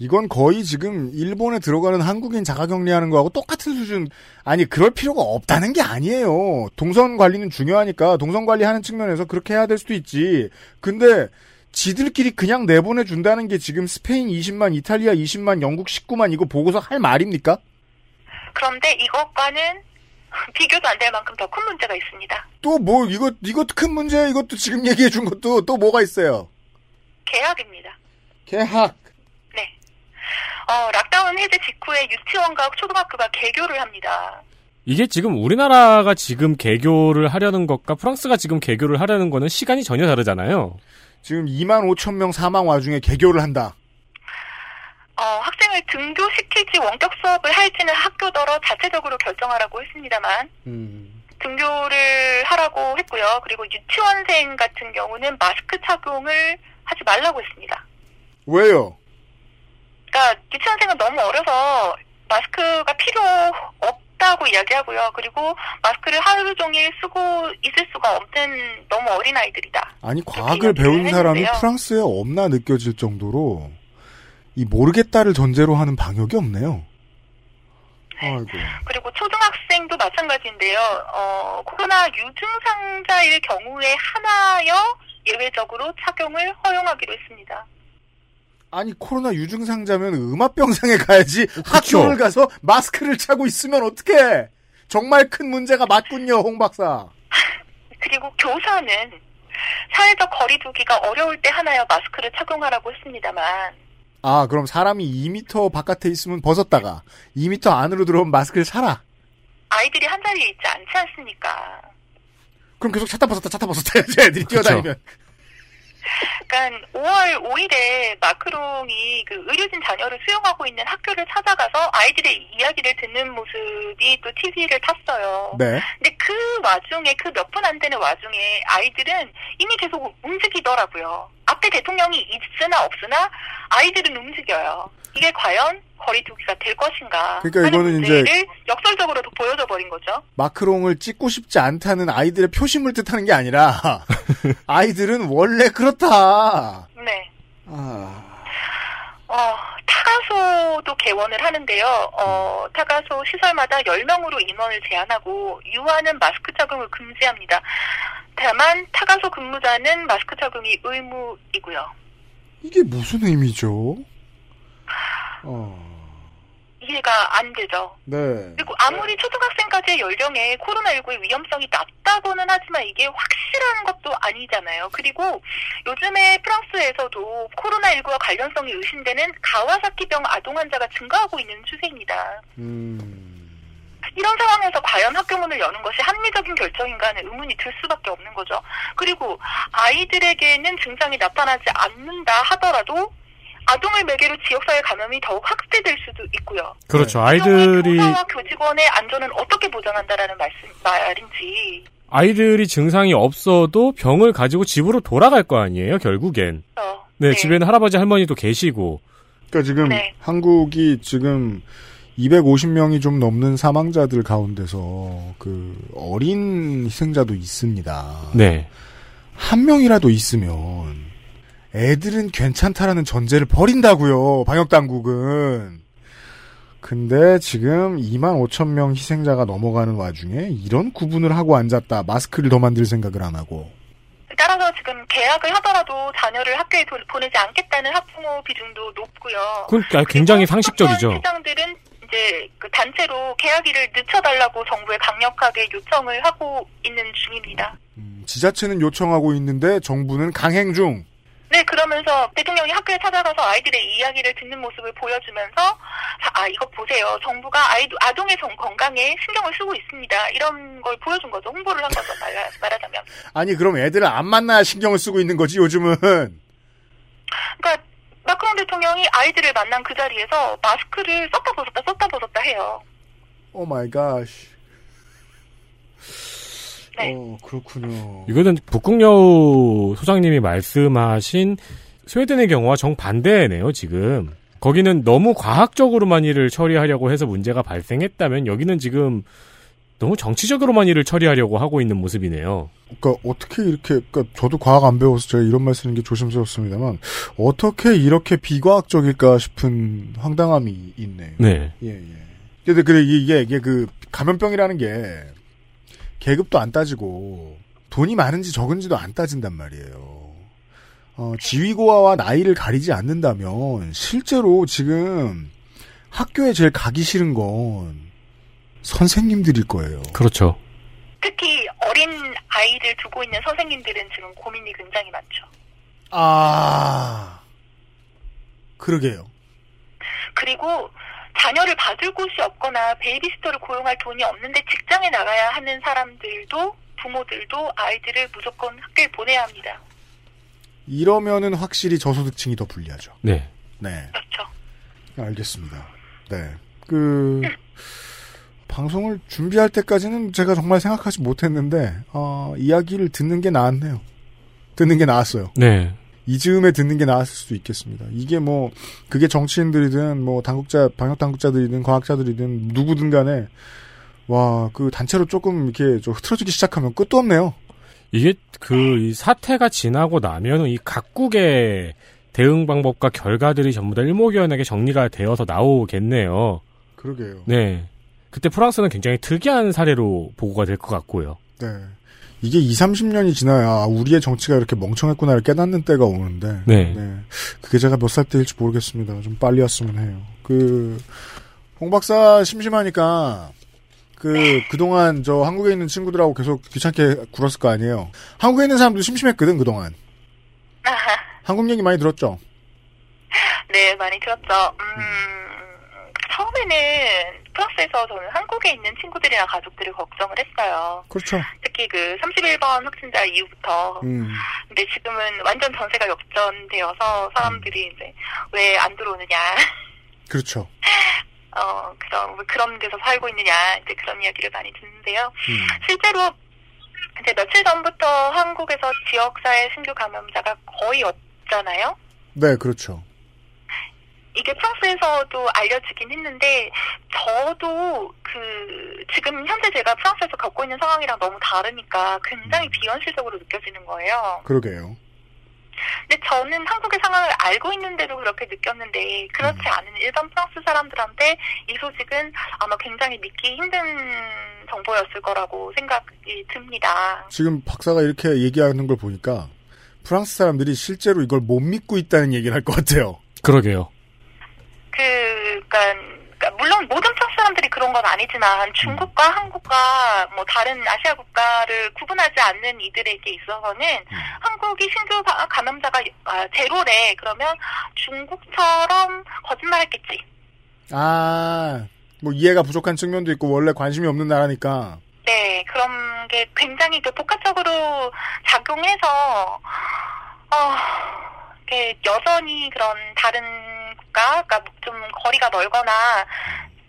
이건 거의 지금 일본에 들어가는 한국인 자가격리하는 거하고 똑같은 수준. 아니, 그럴 필요가 없다는 게 아니에요. 동선 관리는 중요하니까 동선 관리하는 측면에서 그렇게 해야 될 수도 있지. 근데 지들끼리 그냥 내보내 준다는 게 지금 스페인 20만, 이탈리아 20만, 영국 19만 이거 보고서 할 말입니까? 그런데 이것과는 비교도 안 될 만큼 더 큰 문제가 있습니다. 또 뭐, 이거, 이것도 큰 문제야. 이것도 지금 얘기해 준 것도 또 뭐가 있어요? 계약입니다. 개학. 네. 어, 락다운 해제 직후에 유치원과 초등학교가 개교를 합니다. 이게 지금 우리나라가 지금 개교를 하려는 것과 프랑스가 지금 개교를 하려는 거는 시간이 전혀 다르잖아요. 지금 2만 5천 명 사망 와중에 개교를 한다. 어, 학생을 등교시킬지 원격 수업을 할지는 학교더러 자체적으로 결정하라고 했습니다만 등교를 하라고 했고요. 그리고 유치원생 같은 경우는 마스크 착용을 하지 말라고 했습니다. 왜요? 그러니까 유치원생은 너무 어려서 마스크가 필요 없다고 이야기하고요. 그리고 마스크를 하루 종일 쓰고 있을 수가 없는 너무 어린 아이들이다. 아니 과학을 배운 사람이. 프랑스에 없나 느껴질 정도로 이 모르겠다를 전제로 하는 방역이 없네요. 아이고. 그리고 초등학생도 마찬가지인데요. 어, 코로나 유증상자일 경우에 하나여 예외적으로 착용을 허용하기로 했습니다. 아니 코로나 유증상자면 음압병상에 가야지 학교를 가서 마스크를 차고 있으면 어떡해 정말 큰 문제가 맞군요 홍 박사 그리고 교사는 사회적 거리두기가 어려울 때 하나여 마스크를 착용하라고 했습니다만 아 그럼 사람이 2미터 바깥에 있으면 벗었다가 2미터 안으로 들어오면 마스크를 사라. 아이들이 한 자리에 있지 않지 않습니까? 그럼 계속 찾다 벗었다 찾다 벗었다 해야지 애들이 뛰어다니면 그러니까 5월 5일에 마크롱이 그 의료진 자녀를 수용하고 있는 학교를 찾아가서 아이들의 이야기를 듣는 모습이 또 TV를 탔어요. 네 근데 그 와중에 그 몇 분 안 되는 와중에 아이들은 이미 계속 움직이더라고요. 앞에 대통령이 있으나 없으나 아이들은 움직여요. 이게 과연 거리두기가 될 것인가 그러니까 이거는 이제- 문제를 역설적으로 도 보여줘 버린 거죠. 마크롱을 찍고 싶지 않다는 아이들의 표심을 뜻하는 게 아니라 아이들은 원래 그렇다 네. 아, 어, 타가소도 개원을 하는데요. 어, 타가소 시설마다 10명으로 인원을 제한하고 유아는 마스크 착용을 금지합니다. 다만 타가소 근무자는 마스크 착용이 의무이고요. 이게 무슨 의미죠? 어, 이해가 안 되죠. 네. 그리고 아무리 초등학생까지의 연령에 코로나19의 위험성이 낮다고는 하지만 이게 확실한 것도 아니잖아요. 그리고 요즘에 프랑스에서도 코로나19와 관련성이 의심되는 가와사키병 아동 환자가 증가하고 있는 추세입니다. 음, 이런 상황에서 과연 학교 문을 여는 것이 합리적인 결정인가 하는 의문이 들 수밖에 없는 거죠. 그리고 아이들에게는 증상이 나타나지 않는다 하더라도 아동을 매개로 지역사회 감염이 더욱 확대될 수도 있고요. 그렇죠. 이 아이들이 교사와 교직원의 안전은 어떻게 보장한다라는 말씀 말인지 아이들이 증상이 없어도 병을 가지고 집으로 돌아갈 거 아니에요, 결국엔. 어, 네, 집에는 할아버지 할머니도 계시고. 그러니까 지금 네. 한국이 지금 250명이 좀 넘는 사망자들 가운데서 그 어린 희생자도 있습니다. 네. 한 명이라도 있으면 애들은 괜찮다라는 전제를 버린다고요. 방역 당국은. 근데 지금 2만 5천 명 희생자가 넘어가는 와중에 이런 구분을 하고 앉았다. 마스크를 더 만들 생각을 안 하고. 따라서 지금 계약을 하더라도 자녀를 학교에 도- 보내지 않겠다는 학부모 비중도 높고요. 아, 굉장히 상식적이죠. 어떤 시장들은 이제 그 단체로 계약일을 늦춰달라고 정부에 강력하게 요청을 하고 있는 중입니다. 음, 지자체는 요청하고 있는데 정부는 강행 중. 네, 그러면서 대통령이 학교에 찾아가서 아이들의 이야기를 듣는 모습을 보여주면서 자, 아 이거 보세요. 정부가 아이 아동의 정, 건강에 신경을 쓰고 있습니다. 이런 걸 보여준 거죠. 홍보를 한 거죠. 말하, 말하자면. 아니 그럼 애들을 안 만나야 신경을 쓰고 있는 거지 요즘은. 그러니까 마크롱 대통령이 아이들을 만난 그 자리에서 마스크를 썼다 벗었다 썼다 벗었다 해요. Oh my God. 네. 어 그렇군요. 이거는 북극여우 소장님이 말씀하신 스웨덴의 경우와 정반대네요, 지금. 거기는 너무 과학적으로만 일을 처리하려고 해서 문제가 발생했다면 여기는 지금 너무 정치적으로만 일을 처리하려고 하고 있는 모습이네요. 그러니까 어떻게 이렇게 그러니까 저도 과학 안 배워서 제가 이런 말 쓰는 게 조심스럽습니다만 어떻게 이렇게 비과학적일까 싶은 황당함이 있네요. 네. 예, 예. 근데 그래 이게 이게 그 감염병이라는 게 계급도 안 따지고 돈이 많은지 적은지도 안 따진단 말이에요. 어, 지위고하와 나이를 가리지 않는다면 실제로 지금 학교에 제일 가기 싫은 건 선생님들일 거예요. 그렇죠. 특히 어린 아이들 두고 있는 선생님들은 지금 고민이 굉장히 많죠. 아, 그러게요. 그리고 자녀를 봐줄 곳이 없거나 베이비시터를 고용할 돈이 없는데 직장에 나가야 하는 사람들도 부모들도 아이들을 무조건 학교에 보내야 합니다. 이러면은 확실히 저소득층이 더 불리하죠. 네. 네. 그렇죠. 알겠습니다. 네. 그, 방송을 준비할 때까지는 제가 정말 생각하지 못했는데, 어, 이야기를 듣는 게 나았네요. 듣는 게 나았어요. 네. 이 즈음에 듣는 게 나았을 수도 있겠습니다. 이게 뭐, 그게 정치인들이든, 뭐, 당국자, 방역 당국자들이든, 과학자들이든, 누구든 간에, 와, 그 단체로 조금 이렇게 좀 흐트러지기 시작하면 끝도 없네요. 이게 그 이 사태가 지나고 나면은 이 각국의 대응 방법과 결과들이 전부 다 일목요연하게 정리가 되어서 나오겠네요. 그러게요. 네. 그때 프랑스는 굉장히 특이한 사례로 보고가 될 것 같고요. 네. 이게 2, 30년이 지나야 아, 우리의 정치가 이렇게 멍청했구나를 깨닫는 때가 오는데 네. 그게 제가 몇 살 때일지 모르겠습니다. 좀 빨리 왔으면 해요. 그, 홍 박사 심심하니까, 그, 그동안 저 한국에 있는 친구들하고 계속 귀찮게 굴었을 거 아니에요. 한국에 있는 사람도 심심했거든, 그동안. 한국 얘기 많이 들었죠? 네, 많이 들었죠. 음, 처음에는 프랑스에서 저는 한국에 있는 친구들이나 가족들이 걱정을 했어요. 그렇죠. 특히 그 31번 확진자 이후부터. 음, 근데 지금은 완전 전세가 역전되어서 사람들이 이제 왜 안 들어오느냐. 그렇죠. 어, 그런, 왜 그런 데서 살고 있느냐. 이제 그런 이야기를 많이 듣는데요. 음, 실제로 이제 며칠 전부터 한국에서 지역사회 신규 감염자가 거의 없잖아요. 네, 그렇죠. 이게 프랑스에서도 알려지긴 했는데 저도 그 지금 현재 제가 프랑스에서 겪고 있는 상황이랑 너무 다르니까 굉장히 비현실적으로 느껴지는 거예요. 그러게요. 근데 저는 한국의 상황을 알고 있는데도 그렇게 느꼈는데 그렇지 음. 않은 일반 프랑스 사람들한테 이 소식은 아마 굉장히 믿기 힘든 정보였을 거라고 생각이 듭니다. 지금 박사가 이렇게 얘기하는 걸 보니까, 프랑스 사람들이 실제로 이걸 못 믿고 있다는 얘기를 할 것 같아요. 그러게요. 그, 그니까, 물론 모든 프랑스 사람들이 그런 건 아니지만 중국과 한국과 뭐 다른 아시아 국가를 구분하지 않는 이들에게 있어서는 한국이 신규 가- 감염자가 아, 제로래 그러면 중국처럼 거짓말했겠지. 아, 뭐 이해가 부족한 측면도 있고 원래 관심이 없는 나라니까. 네, 그런 게 굉장히 그 복합적으로 작용해서, 어, 이게 여전히 그런 다른 국가, 그러니까 좀 거리가 멀거나,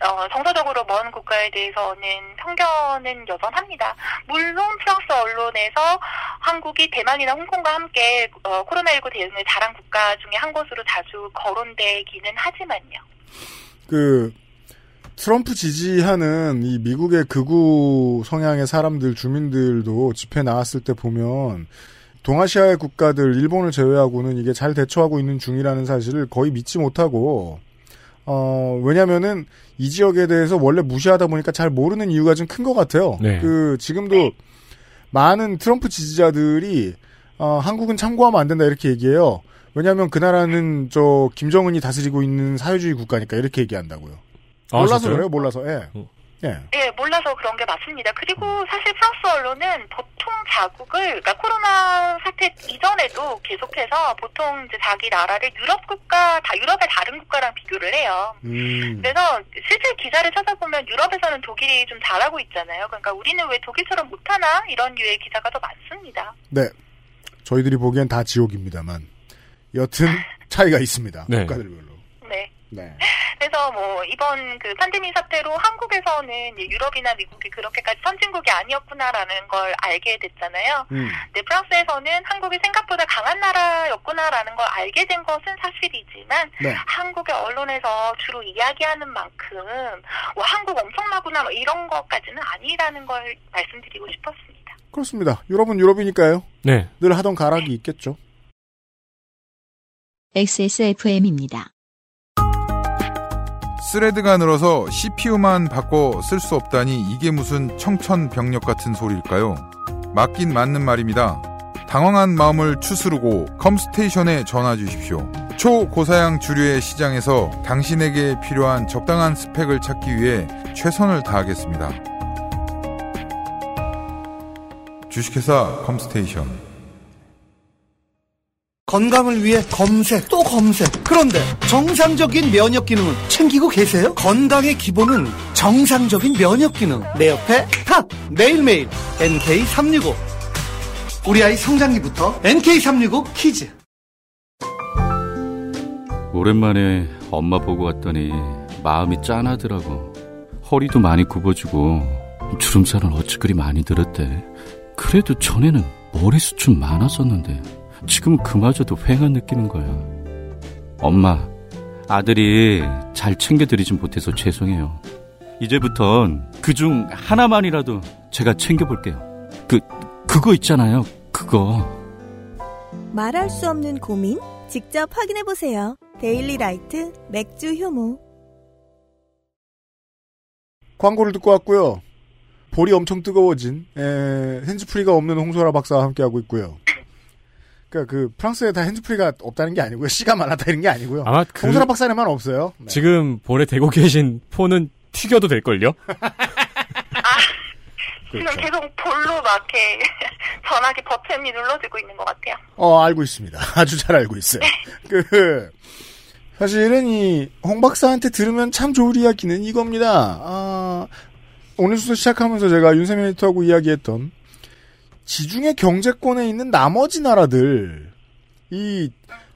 어, 정서적으로 먼 국가에 대해서는 편견은 여전합니다. 물론 프랑스 언론에서 한국이 대만이나 홍콩과 함께 어, 코로나19 대응을 잘한 국가 중에 한 곳으로 자주 거론되기는 하지만요. 그 트럼프 지지하는 이 미국의 극우 성향의 사람들 주민들도 집회 나왔을 때 보면 동아시아의 국가들 일본을 제외하고는 이게 잘 대처하고 있는 중이라는 사실을 거의 믿지 못하고 어 왜냐면은 이 지역에 대해서 원래 무시하다 보니까 잘 모르는 이유가 좀 큰 것 같아요. 네. 그 지금도 많은 트럼프 지지자들이 어, 한국은 참고하면 안 된다 이렇게 얘기해요. 왜냐하면 그 나라는 저 김정은이 다스리고 있는 사회주의 국가니까 이렇게 얘기한다고요. 아, 몰라서 진짜요? 그래요, 몰라서. 예. 어. 예. 예, 몰라서 그런 게 맞습니다. 그리고 사실 프랑스 언론은 보통 자국을, 그러니까 코로나 사태 이전에도 계속해서 보통 이제 자기 나라를 유럽 국가, 다 유럽의 다른 국가랑 비교를 해요. 음. 그래서 실제 기사를 찾아보면 유럽에서는 독일이 좀 잘하고 있잖아요. 그러니까 우리는 왜 독일처럼 못하나? 이런 류의 기사가 더 많습니다. 네. 저희들이 보기엔 다 지옥입니다만 여튼 차이가 있습니다. 네. 국가들별로. 네. 네. 그래서 뭐 이번 그 팬데믹 사태로 한국에서는 유럽이나 미국이 그렇게까지 선진국이 아니었구나라는 걸 알게 됐잖아요. 음. 근데 프랑스에서는 한국이 생각보다 강한 나라였구나라는 걸 알게 된 것은 사실이지만 네. 한국의 언론에서 주로 이야기하는 만큼 와 한국 엄청나구나 뭐 이런 것까지는 아니라는 걸 말씀드리고 싶었습니다. 그렇습니다. 유럽은 유럽이니까요. 네. 늘 하던 가락이 있겠죠. XSFM입니다. 스레드가 늘어서 CPU만 바꿔 쓸 수 없다니 이게 무슨 청천벽력 같은 소리일까요? 맞긴 맞는 말입니다. 당황한 마음을 추스르고 컴스테이션에 전화 주십시오. 초고사양 주류의 시장에서 당신에게 필요한 적당한 스펙을 찾기 위해 최선을 다하겠습니다. 주식회사 컴스테이션 건강을 위해 검색 또 검색. 그런데 정상적인 면역 기능은 챙기고 계세요? 건강의 기본은 정상적인 면역 기능. 내 옆에 탁! 매일매일. NK365 우리 아이 성장기부터 NK365 키즈. 오랜만에 엄마 보고 왔더니 마음이 짠하더라고. 허리도 많이 굽어지고 주름살은 어찌 그리 많이 들었대. 그래도 전에는 머리숱 많았었는데 지금은 그마저도 휑한 느끼는 거야. 엄마, 아들이 잘 챙겨드리진 못해서 죄송해요. 이제부턴 그 중 하나만이라도 제가 챙겨볼게요. 그, 그거 있잖아요. 그거. 말할 수 없는 고민? 직접 확인해 보세요. 데일리 라이트 맥주 효모. 광고를 듣고 왔고요. 볼이 엄청 뜨거워진 에, 핸즈프리가 없는 홍소라 박사와 함께하고 있고요. 그러니까 그 프랑스에 다 핸즈프리가 없다는 게 아니고요. 씨가 말랐다 이런 게 아니고요. 아마 그- 홍소라 박사님만 없어요. 네. 지금 볼에 대고 계신 폰은 튀겨도 될 걸요? 지금 그렇죠. 계속 볼로 막 이렇게 전화기 버튼이 눌러지고 있는 것 같아요. 어, 알고 있습니다. 아주 잘 알고 있어요. 그, 사실은 이, 홍 박사한테 들으면 참 좋을 이야기는 이겁니다. 아, 오늘 수서 시작하면서 제가 윤세민 에디터하고 이야기했던, 지중해 경제권에 있는 나머지 나라들, 이,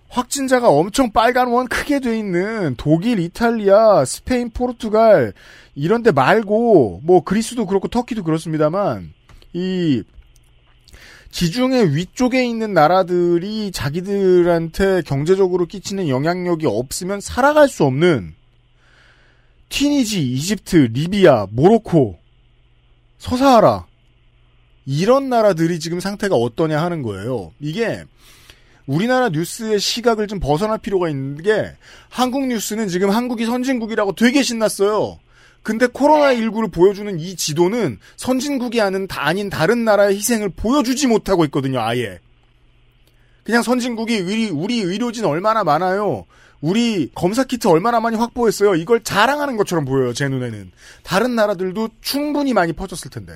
확진자가 엄청 빨간 원 크게 돼 있는 독일, 이탈리아, 스페인, 포르투갈, 이런 데 말고, 뭐, 그리스도 그렇고 터키도 그렇습니다만, 이, 지중해 위쪽에 있는 나라들이 자기들한테 경제적으로 끼치는 영향력이 없으면 살아갈 수 없는 튀니지, 이집트, 리비아, 모로코, 서사하라 이런 나라들이 지금 상태가 어떠냐 하는 거예요. 이게 우리나라 뉴스의 시각을 좀 벗어날 필요가 있는 게 한국 뉴스는 지금 한국이 선진국이라고 되게 신났어요. 근데 코로나19를 보여주는 이 지도는 선진국이 아닌, 다 아닌 다른 나라의 희생을 보여주지 못하고 있거든요, 아예. 그냥 선진국이 우리, 우리 의료진 얼마나 많아요. 우리 검사 키트 얼마나 많이 확보했어요. 이걸 자랑하는 것처럼 보여요, 제 눈에는. 다른 나라들도 충분히 많이 퍼졌을 텐데.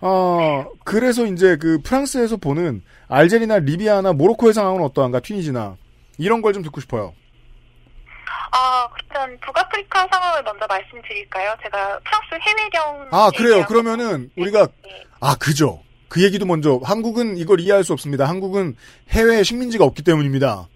어, 그래서 이제 그 프랑스에서 보는 알제리나 리비아나 모로코의 상황은 어떠한가, 튀니지나. 이런 걸 좀 듣고 싶어요. 아, 그러면 북아프리카 상황을 먼저 말씀드릴까요? 제가 프랑스 해외령. 아, 그래요. 그러면은 우리가 아, 그죠. 그 얘기도 먼저 한국은 이걸 이해할 수 없습니다. 한국은 해외 식민지가 없기 때문입니다.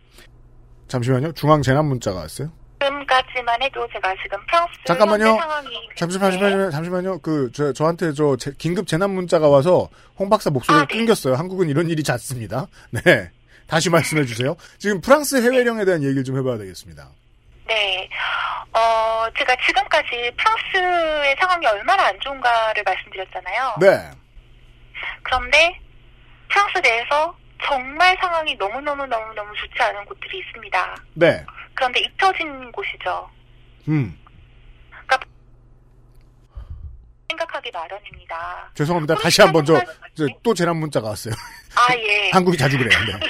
잠시만요. 중앙 재난 문자가 왔어요. 지금까지만 해도 제가 지금 프랑스 잠깐만요. 상황이 잠시만, 잠시만요. 잠시만요. 그, 저, 저한테 저, 제- 긴급 재난 문자가 와서 홍 박사 목소리가 끊겼어요. 한국은 이런 일이 잦습니다. 네. 다시 말씀해 주세요. 지금 프랑스 해외령에 대한 얘기를 좀 해봐야 되겠습니다. 네. 어, 제가 지금까지 프랑스의 상황이 얼마나 안 좋은가를 말씀드렸잖아요. 네. 그런데 프랑스 내에서 정말 상황이 너무너무너무너무 좋지 않은 곳들이 있습니다. 네. 그런데 잊혀진 곳이죠. 음. 생각하기 마련입니다. 죄송합니다. 다시 한번 저, 저, 또 재난 문자가 왔어요. 아, 예. 한국이 자주 그래요. 네.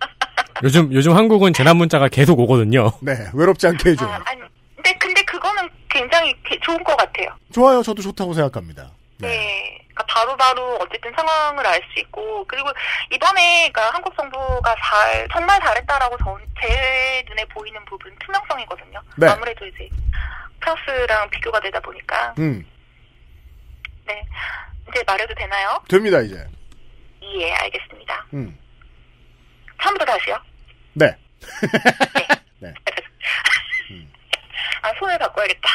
요즘 요즘 한국은 재난 문자가 계속 오거든요. 네. 외롭지 않게 해줘요. 아, 아니, 근데, 근데 그거는 굉장히 게- 좋은 것 같아요. 좋아요. 저도 좋다고 생각합니다. 네. 그러니까 바로바로 어쨌든 상황을 알 수 있고 그리고 이번에 그러니까 한국 정부가 잘 정말 잘했다라고 전, 제 눈에 보이는 부분 투명성이거든요. 네. 아무래도 이제 프랑스랑 비교가 되다 보니까 음. 네 이제 말해도 되나요? 됩니다, 이제. 예, 알겠습니다. 음. 처음부터 다시요. 네. 아 손을 바꿔야겠다.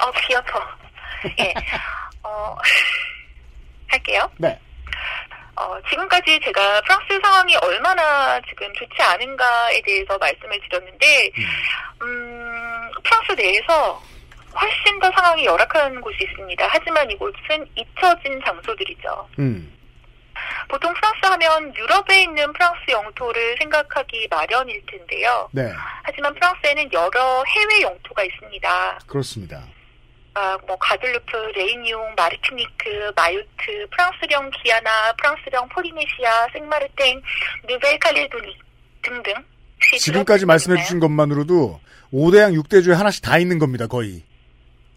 어 귀 아파. 예. 어 할게요. 네. 어, 지금까지 제가 프랑스 상황이 얼마나 지금 좋지 않은가에 대해서 말씀을 드렸는데, 음, 프랑스 내에서 훨씬 더 상황이 열악한 곳이 있습니다. 하지만 이곳은 잊혀진 장소들이죠. 음. 보통 프랑스 하면 유럽에 있는 프랑스 영토를 생각하기 마련일 텐데요. 네. 하지만 프랑스에는 여러 해외 영토가 있습니다. 그렇습니다. 아, 뭐 과들루프, 레위니옹, 마르티니크, 마요트, 프랑스령 기아나, 프랑스령 폴리네시아, 생마르탱, 누벨칼레도니 등등. 지금까지 말씀해 주신 것만으로도 5대양 6대주에 하나씩 다 있는 겁니다, 거의.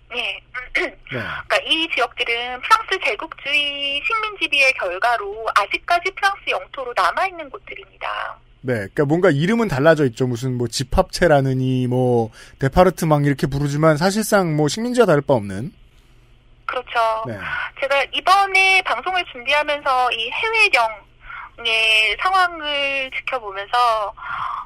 네. 네. 그러니까 이 지역들은 프랑스 제국주의 식민지비의 결과로 아직까지 프랑스 영토로 남아 있는 곳들입니다. 네. 그러니까 뭔가 이름은 달라져 있죠. 무슨 뭐 집합체라느니 뭐 데파르트망 이렇게 부르지만 사실상 뭐 식민지와 다를 바 없는. 그렇죠. 네. 제가 이번에 방송을 준비하면서 이 해외령의 상황을 지켜보면서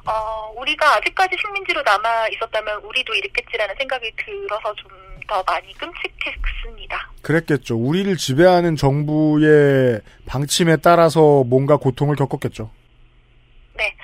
어, 우리가 아직까지 식민지로 남아 있었다면 우리도 이랬겠지라는 생각이 들어서 좀 더 많이 끔찍했습니다. 그랬겠죠. 우리를 지배하는 정부의 방침에 따라서 뭔가 고통을 겪었겠죠. 네.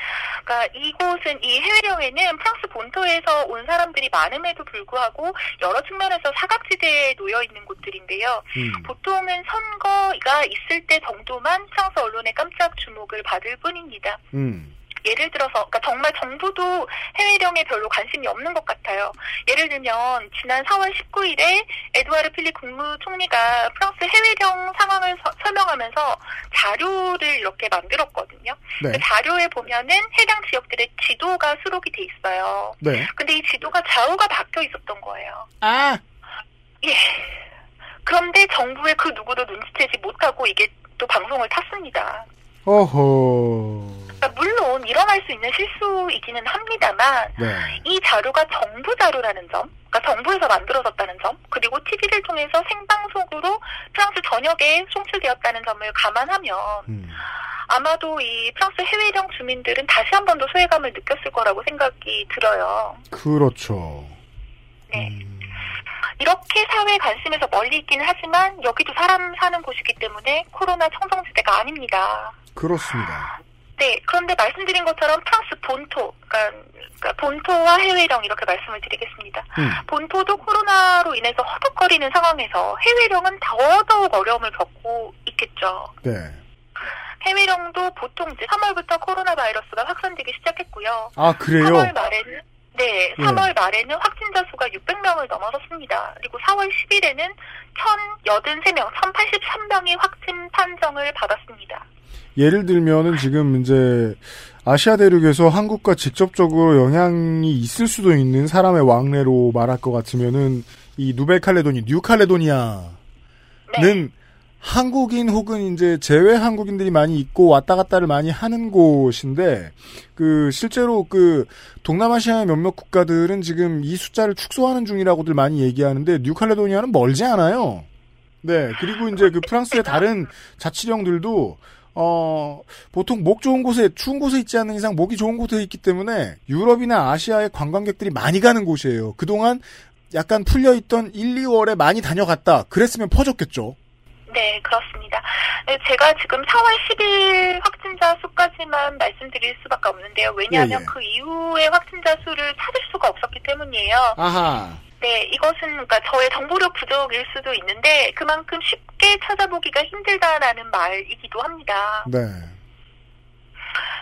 그러니까 이곳은 이 해외령에는 프랑스 본토에서 온 사람들이 많음에도 불구하고 여러 측면에서 사각지대에 놓여 있는 곳들인데요. 음. 보통은 선거가 있을 때 정도만 프랑스 언론의 깜짝 주목을 받을 뿐입니다. 음. 예를 들어서, 그러니까 정말 정부도 해외령에 별로 관심이 없는 것 같아요. 예를 들면 지난 4월 19일에 에드와르 필립 국무총리가 프랑스 해외령 상황을 서- 설명하면서 자료를 이렇게 만들었거든요. 네. 그 자료에 보면은 해당 지역들의 지도가 수록이 돼 있어요. 네. 근데 이 지도가 좌우가 바뀌어 있었던 거예요. 아. 예. 그런데 정부의 그 누구도 눈치채지 못하고 이게 또 방송을 탔습니다. 어허. 그러니까 물론 일어날 수 있는 실수이기는 합니다만 네. 이 자료가 정부 자료라는 점, 그러니까 정부에서 만들어졌다는 점, 그리고 TV를 통해서 생방송으로 프랑스 전역에 송출되었다는 점을 감안하면 아마도 이 프랑스 해외령 주민들은 다시 한 번 더 소외감을 느꼈을 거라고 생각이 들어요. 그렇죠. 네. 이렇게 사회 관심에서 멀리 있기는 하지만 여기도 사람 사는 곳이기 때문에 코로나 청정지대가 아닙니다. 그렇습니다. 네, 그런데 말씀드린 것처럼 프랑스 본토, 그러니까, 그러니까 본토와 해외령 이렇게 말씀을 드리겠습니다. 음. 본토도 코로나로 인해서 허덕거리는 상황에서 해외령은 더더욱 어려움을 겪고 있겠죠. 네. 해외령도 보통 이제 3월부터 코로나 바이러스가 확산되기 시작했고요. 아, 그래요? 3월 말에는 네, 예. 3월 말에는 확진자 수가 600명을 넘어섰습니다. 그리고 4월 10일에는 1,083명, 1,083명이 확진 판정을 받았습니다. 예를 들면은 지금 이제 아시아 대륙에서 한국과 직접적으로 영향이 있을 수도 있는 사람의 왕래로 말할 것 같으면은 이 누벨칼레도니, 뉴칼레도니아는 한국인 혹은 이제 제외 한국인들이 많이 있고 왔다 갔다를 많이 하는 곳인데 그 실제로 그 동남아시아의 몇몇 국가들은 지금 이 숫자를 축소하는 중이라고들 많이 얘기하는데 뉴칼레도니아는 멀지 않아요. 네 그리고 이제 그 프랑스의 다른 자치령들도 어 보통 목 좋은 곳에 추운 곳에 있지 않는 이상 목이 좋은 곳에 있기 때문에 유럽이나 아시아의 관광객들이 많이 가는 곳이에요. 그동안 약간 풀려 있던 1, 2월에 많이 다녀갔다. 그랬으면 퍼졌겠죠. 네, 그렇습니다. 네, 제가 지금 4월 10일 확진자 수까지만 말씀드릴 수밖에 없는데요. 왜냐하면 예, 예. 그 이후의 확진자 수를 찾을 수가 없었기 때문이에요. 아하. 네, 이것은 그러니까 저의 정보력 부족일 수도 있는데 그만큼 쉽게 찾아보기가 힘들다라는 말이기도 합니다. 네.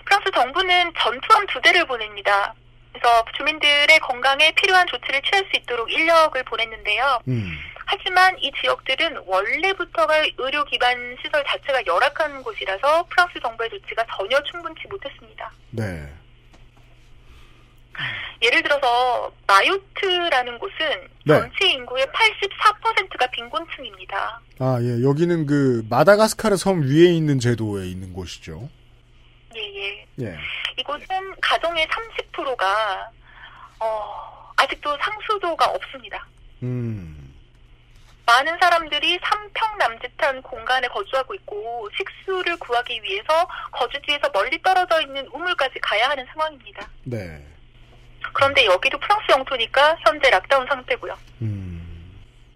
프랑스 정부는 전투함 두 대를 보냅니다. 그래서 주민들의 건강에 필요한 조치를 취할 수 있도록 인력을 보냈는데요. 음. 하지만 이 지역들은 원래부터가 의료 기반 시설 자체가 열악한 곳이라서 프랑스 정부의 조치가 전혀 충분치 못했습니다. 네. 예를 들어서 마요트라는 곳은 네. 전체 인구의 84%가 빈곤층입니다. 아, 예. 여기는 그 마다가스카르 섬 위에 있는 제도에 있는 곳이죠. 예, 예. 예. 이곳은 가정의 30%가 어, 아직도 상수도가 없습니다. 음. 많은 사람들이 삼평 남짓한 공간에 거주하고 있고 식수를 구하기 위해서 거주지에서 멀리 떨어져 있는 우물까지 가야 하는 상황입니다. 네. 그런데 여기도 프랑스 영토니까 현재 락다운 상태고요.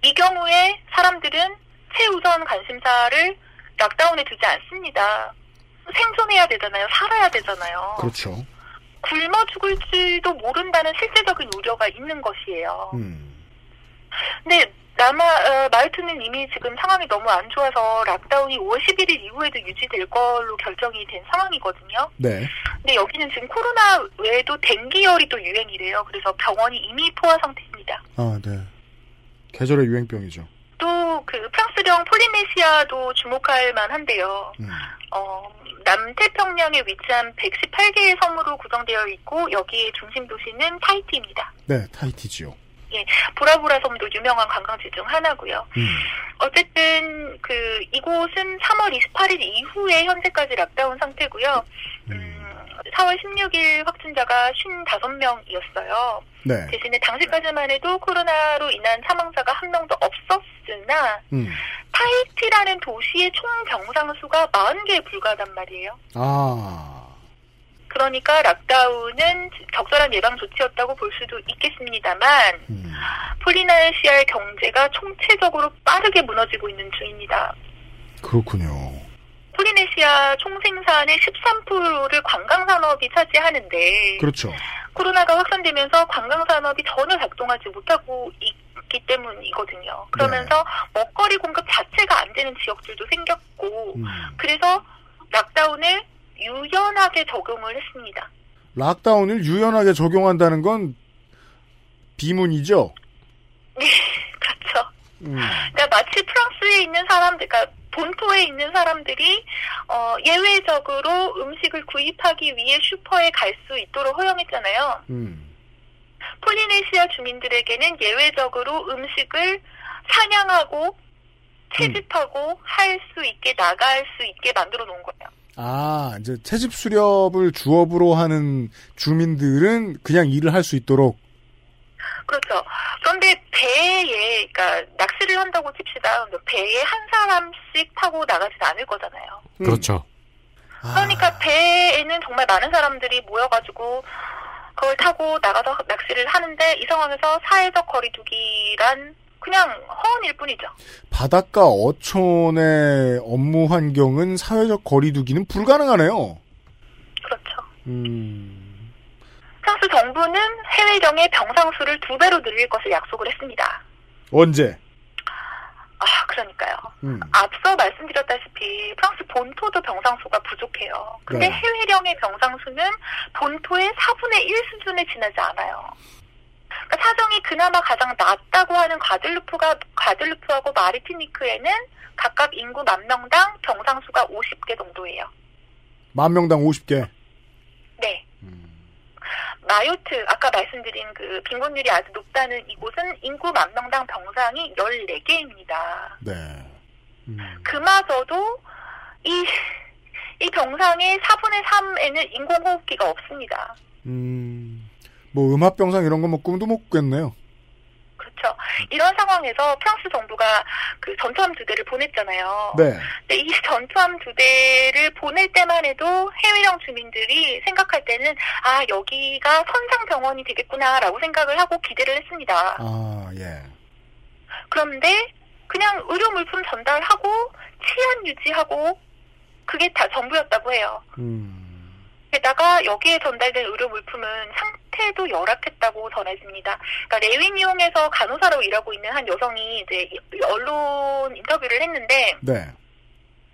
이 경우에 사람들은 최우선 관심사를 락다운에 두지 않습니다. 생존해야 되잖아요. 살아야 되잖아요. 그렇죠. 굶어 죽을지도 모른다는 실제적인 우려가 있는 것이에요. 음. 근데 남아 어, 마요트는 이미 지금 상황이 너무 안 좋아서 lockdown이 5월 11일 이후에도 유지될 걸로 결정이 된 상황이거든요. 네. 근데 여기는 지금 코로나 외에도 뎅기열이 또 유행이래요. 그래서 병원이 이미 포화 상태입니다. 아, 네. 계절의 유행병이죠. 또 그 프랑스령 폴리네시아도 주목할 만한데요. 음. 어, 남태평양에 위치한 118개의 섬으로 구성되어 있고 여기의 중심 도시는 타이티입니다. 네, 타이티지요. 예, 보라보라 섬도 유명한 관광지 중 하나고요. 음. 어쨌든 그 이곳은 3월 28일 이후에 현재까지 락다운 상태고요. 음, 4월 16일 확진자가 55명이었어요. 네. 대신에 당시까지만 해도 코로나로 인한 사망자가 한 명도 없었으나 음. 타이티라는 도시의 총 병상 수가 40개에 불과하단 말이에요. 아. 그러니까 락다운은 적절한 예방 조치였다고 볼 수도 있겠습니다만 음. 폴리네시아의 경제가 총체적으로 빠르게 무너지고 있는 중입니다. 그렇군요. 폴리네시아 총생산의 13%를 관광산업이 차지하는데 그렇죠. 코로나가 확산되면서 관광산업이 전혀 작동하지 못하고 있기 때문이거든요. 그러면서 먹거리 공급 자체가 안 되는 지역들도 생겼고 그래서 락다운을 유연하게 적용을 했습니다. 락다운을 유연하게 적용한다는 건 비문이죠. 네, 그렇죠. 음. 그러니까 마치 프랑스에 있는 사람들, 그러니까 본토에 있는 사람들이 어, 예외적으로 음식을 구입하기 위해 슈퍼에 갈 수 있도록 허용했잖아요. 음. 폴리네시아 주민들에게는 예외적으로 음식을 사냥하고 채집하고 할수 있게 나갈 수 있게 만들어 놓은 거예요. 아, 이제 채집 수렵을 주업으로 하는 주민들은 그냥 일을 할 수 있도록 그렇죠. 그런데 배에, 그러니까 낚시를 한다고 칩시다. 배에 한 사람씩 타고 나가진 않을 거잖아요. 그렇죠. 그러니까 배에는 정말 많은 사람들이 모여가지고 그걸 타고 나가서 낚시를 하는데 이 상황에서 사회적 거리두기란 그냥 허언일 뿐이죠. 바닷가 어촌의 업무 환경은 사회적 거리두기는 불가능하네요. 그렇죠. 음. 프랑스 정부는 해외령의 병상 수를 두 배로 늘릴 것을 약속을 했습니다. 언제? 아, 그러니까요. 음. 앞서 말씀드렸다시피 프랑스 본토도 병상수가 부족해요. 근데 네. 해외령의 병상수는 본토의 4분의 1 수준에 지나지 않아요. 그러니까 사정이 그나마 가장 낮다고 하는 과들루프가 과들루프하고 마리티니크에는 각각 인구 만 명당 병상수가 50개 정도예요. 만 명당 50개. 네. 마요트 아까 말씀드린 그 빈곤율이 아주 높다는 이곳은 인구 만 명당 병상이 14개입니다. 네. 그마저도 이, 이 병상의 4분의 3에는 인공호흡기가 없습니다. 음, 뭐 음압병상 이런 거 뭐 꿈도 못 꾸겠네요. 그렇죠. 이런 상황에서 프랑스 정부가 그 전투함 두 대를 보냈잖아요. 네. 근데 이 전투함 두 대를 보낼 때만 해도 해외령 주민들이 생각할 때는 아 여기가 선상 병원이 되겠구나라고 생각을 하고 기대를 했습니다. 아, 예. 그런데 그냥 의료 물품 전달하고 치안 유지하고 그게 다 전부였다고 해요. 게다가 여기에 전달된 의료 물품은 상 태도 열악했다고 전해집니다. 그러니까 레윈이용에서 간호사로 일하고 있는 한 여성이 이제 언론 인터뷰를 했는데 네.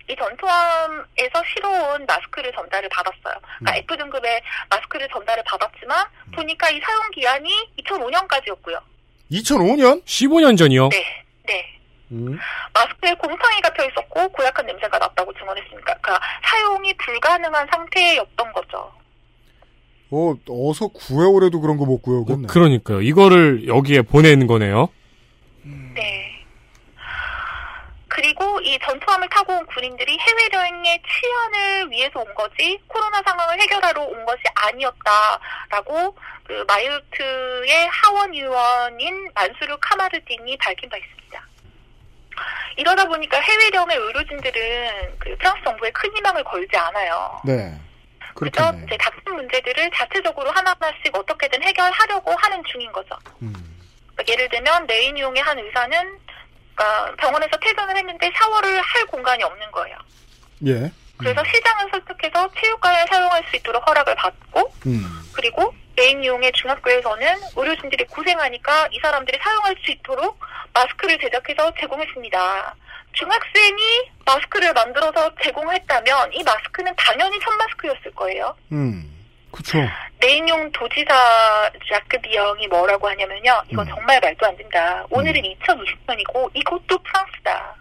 이 전투함에서 실어온 마스크를 전달을 받았어요. 그러니까 F 등급의 마스크를 전달을 받았지만 보니까 이 사용 기한이 2005년까지였고요. 2005년? 15년 전이요? 네, 네. 음. 마스크에 곰팡이가 펴 있었고 고약한 냄새가 났다고 증언했으니까 그러니까 사용이 불가능한 상태였던 거죠. 어, 어서 구해오래도 그런 거 못 구해오겠네. 그러니까요. 이거를 여기에 보내는 거네요. 네. 그리고 이 전투함을 타고 온 군인들이 해외 여행의 치안을 위해서 온 거지 코로나 상황을 해결하러 온 것이 아니었다라고 그 마요르트의 하원 의원인 만수르 카마르딘이 밝힌 바 있습니다. 이러다 보니까 해외령의 의료진들은 그 프랑스 정부에 큰 희망을 걸지 않아요. 네. 그래서 그렇겠네. 이제 닥친 문제들을 자체적으로 하나하나씩 어떻게든 해결하려고 하는 중인 거죠. 그러니까 예를 들면 레인용의 한 의사는 그러니까 병원에서 퇴근을 했는데 샤워를 할 공간이 없는 거예요. 예. 그래서 시장을 설득해서 체육관을 사용할 수 있도록 허락을 받고 음. 그리고 레위니옹의 중학교에서는 의료진들이 고생하니까 이 사람들이 사용할 수 있도록 마스크를 제작해서 제공했습니다. 중학생이 마스크를 만들어서 제공했다면 이 마스크는 당연히 천 마스크였을 거예요. 음. 그쵸. 레위니옹 도지사 자크 비영이 뭐라고 하냐면요. 이건 정말 말도 안 된다. 오늘은 2020년이고 이것도 프랑스다.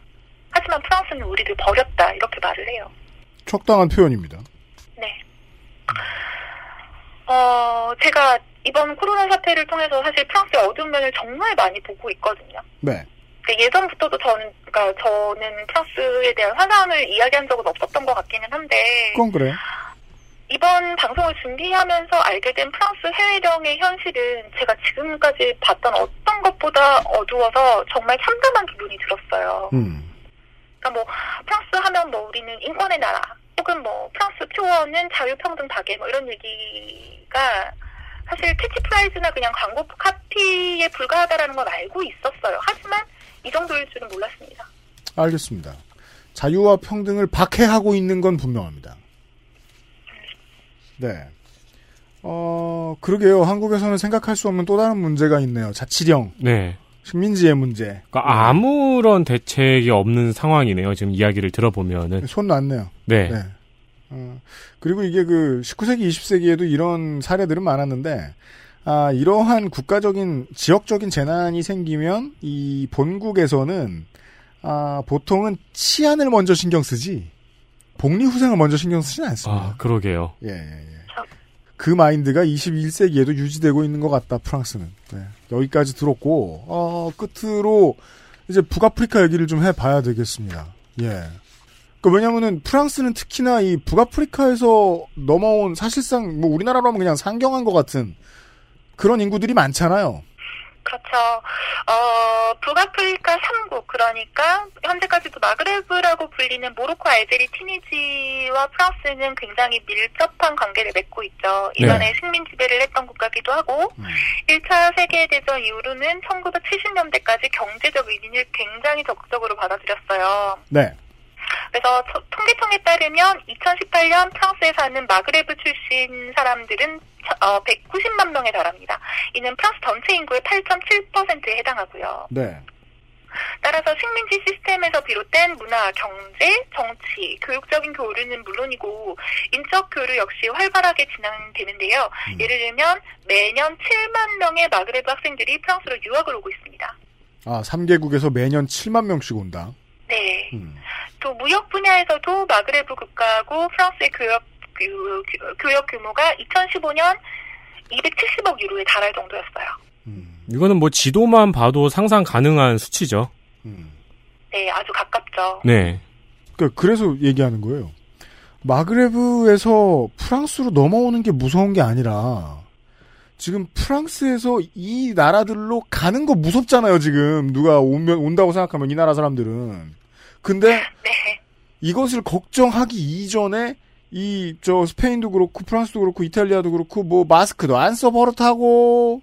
하지만 프랑스는 우리를 버렸다. 이렇게 말을 해요. 적당한 표현입니다. 네. 어, 제가 이번 코로나 사태를 통해서 사실 프랑스의 어두운 면을 정말 많이 보고 있거든요. 네. 그러니까 예전부터도 저는, 그러니까 저는 프랑스에 대한 환상을 이야기한 적은 없었던 것 같기는 한데, 그건 그래요. 이번 방송을 준비하면서 알게 된 프랑스 해외령의 현실은 제가 지금까지 봤던 어떤 것보다 어두워서 정말 참담한 기분이 들었어요. 음. 그러니까 뭐 프랑스 하면 뭐 우리는 인권의 나라 혹은 뭐 프랑스 표어는 자유평등 박애 뭐 이런 얘기가 사실 캐치프레이즈나 그냥 광고 카피에 불과하다라는 건 알고 있었어요. 하지만 이 정도일 줄은 몰랐습니다. 알겠습니다. 자유와 평등을 박해하고 있는 건 분명합니다. 네. 어, 그러게요. 한국에서는 생각할 수 없는 또 다른 문제가 있네요. 자치령. 네. 식민지의 문제. 그러니까 아무런 대책이 없는 상황이네요. 지금 이야기를 들어보면은. 손 놨네요. 네. 어, 그리고 이게 그 19세기, 20세기에도 이런 사례들은 많았는데, 아, 이러한 국가적인, 지역적인 재난이 생기면 이 본국에서는, 아, 보통은 치안을 먼저 신경 쓰지, 복리 후생을 먼저 신경 쓰진 않습니다. 아, 그러게요. 예, 예, 예. 그 마인드가 21세기에도 유지되고 있는 것 같다, 프랑스는. 네. 여기까지 들었고, 어, 끝으로 이제 북아프리카 얘기를 좀 해봐야 되겠습니다. 예. 그 왜냐면은 프랑스는 특히나 이 북아프리카에서 넘어온 사실상 뭐 우리나라로 하면 그냥 상경한 것 같은 그런 인구들이 많잖아요. 그렇죠. 어, 북아프리카 3국, 그러니까, 현재까지도 마그레브라고 불리는 모로코, 알제리, 튀니지와 프랑스는 굉장히 밀접한 관계를 맺고 있죠. 이번에 네. 식민 지배를 했던 국가기도 하고, 1차 세계대전 이후로는 1970년대까지 경제적 의미를 굉장히 적극적으로 받아들였어요. 네. 그래서 저- 통계청에 따르면 2018년 프랑스에 사는 마그레브 출신 사람들은 차- 어, 190만 명에 달합니다. 이는 프랑스 전체 인구의 8.7%에 해당하고요. 네. 따라서 식민지 시스템에서 비롯된 문화, 경제, 정치, 교육적인 교류는 물론이고 인적 교류 역시 활발하게 진행되는데요. 예를 들면 매년 7만 명의 마그레브 학생들이 프랑스로 유학을 오고 있습니다. 아, 3개국에서 매년 7만 명씩 온다. 네. 또 무역 분야에서도 마그레브 국가하고 프랑스의 교역 교- 교역 규모가 2015년 270억 유로에 달할 정도였어요. 이거는 뭐 지도만 봐도 상상 가능한 수치죠. 네, 아주 가깝죠. 네. 그러니까 그래서 얘기하는 거예요. 마그레브에서 프랑스로 넘어오는 게 무서운 게 아니라 지금 프랑스에서 이 나라들로 가는 거 무섭잖아요. 지금 누가 오면 온다고 생각하면 이 나라 사람들은. 근데 이것을 걱정하기 이전에 이 저 스페인도 그렇고 프랑스도 그렇고 이탈리아도 그렇고 뭐 마스크도 안 써 버릇하고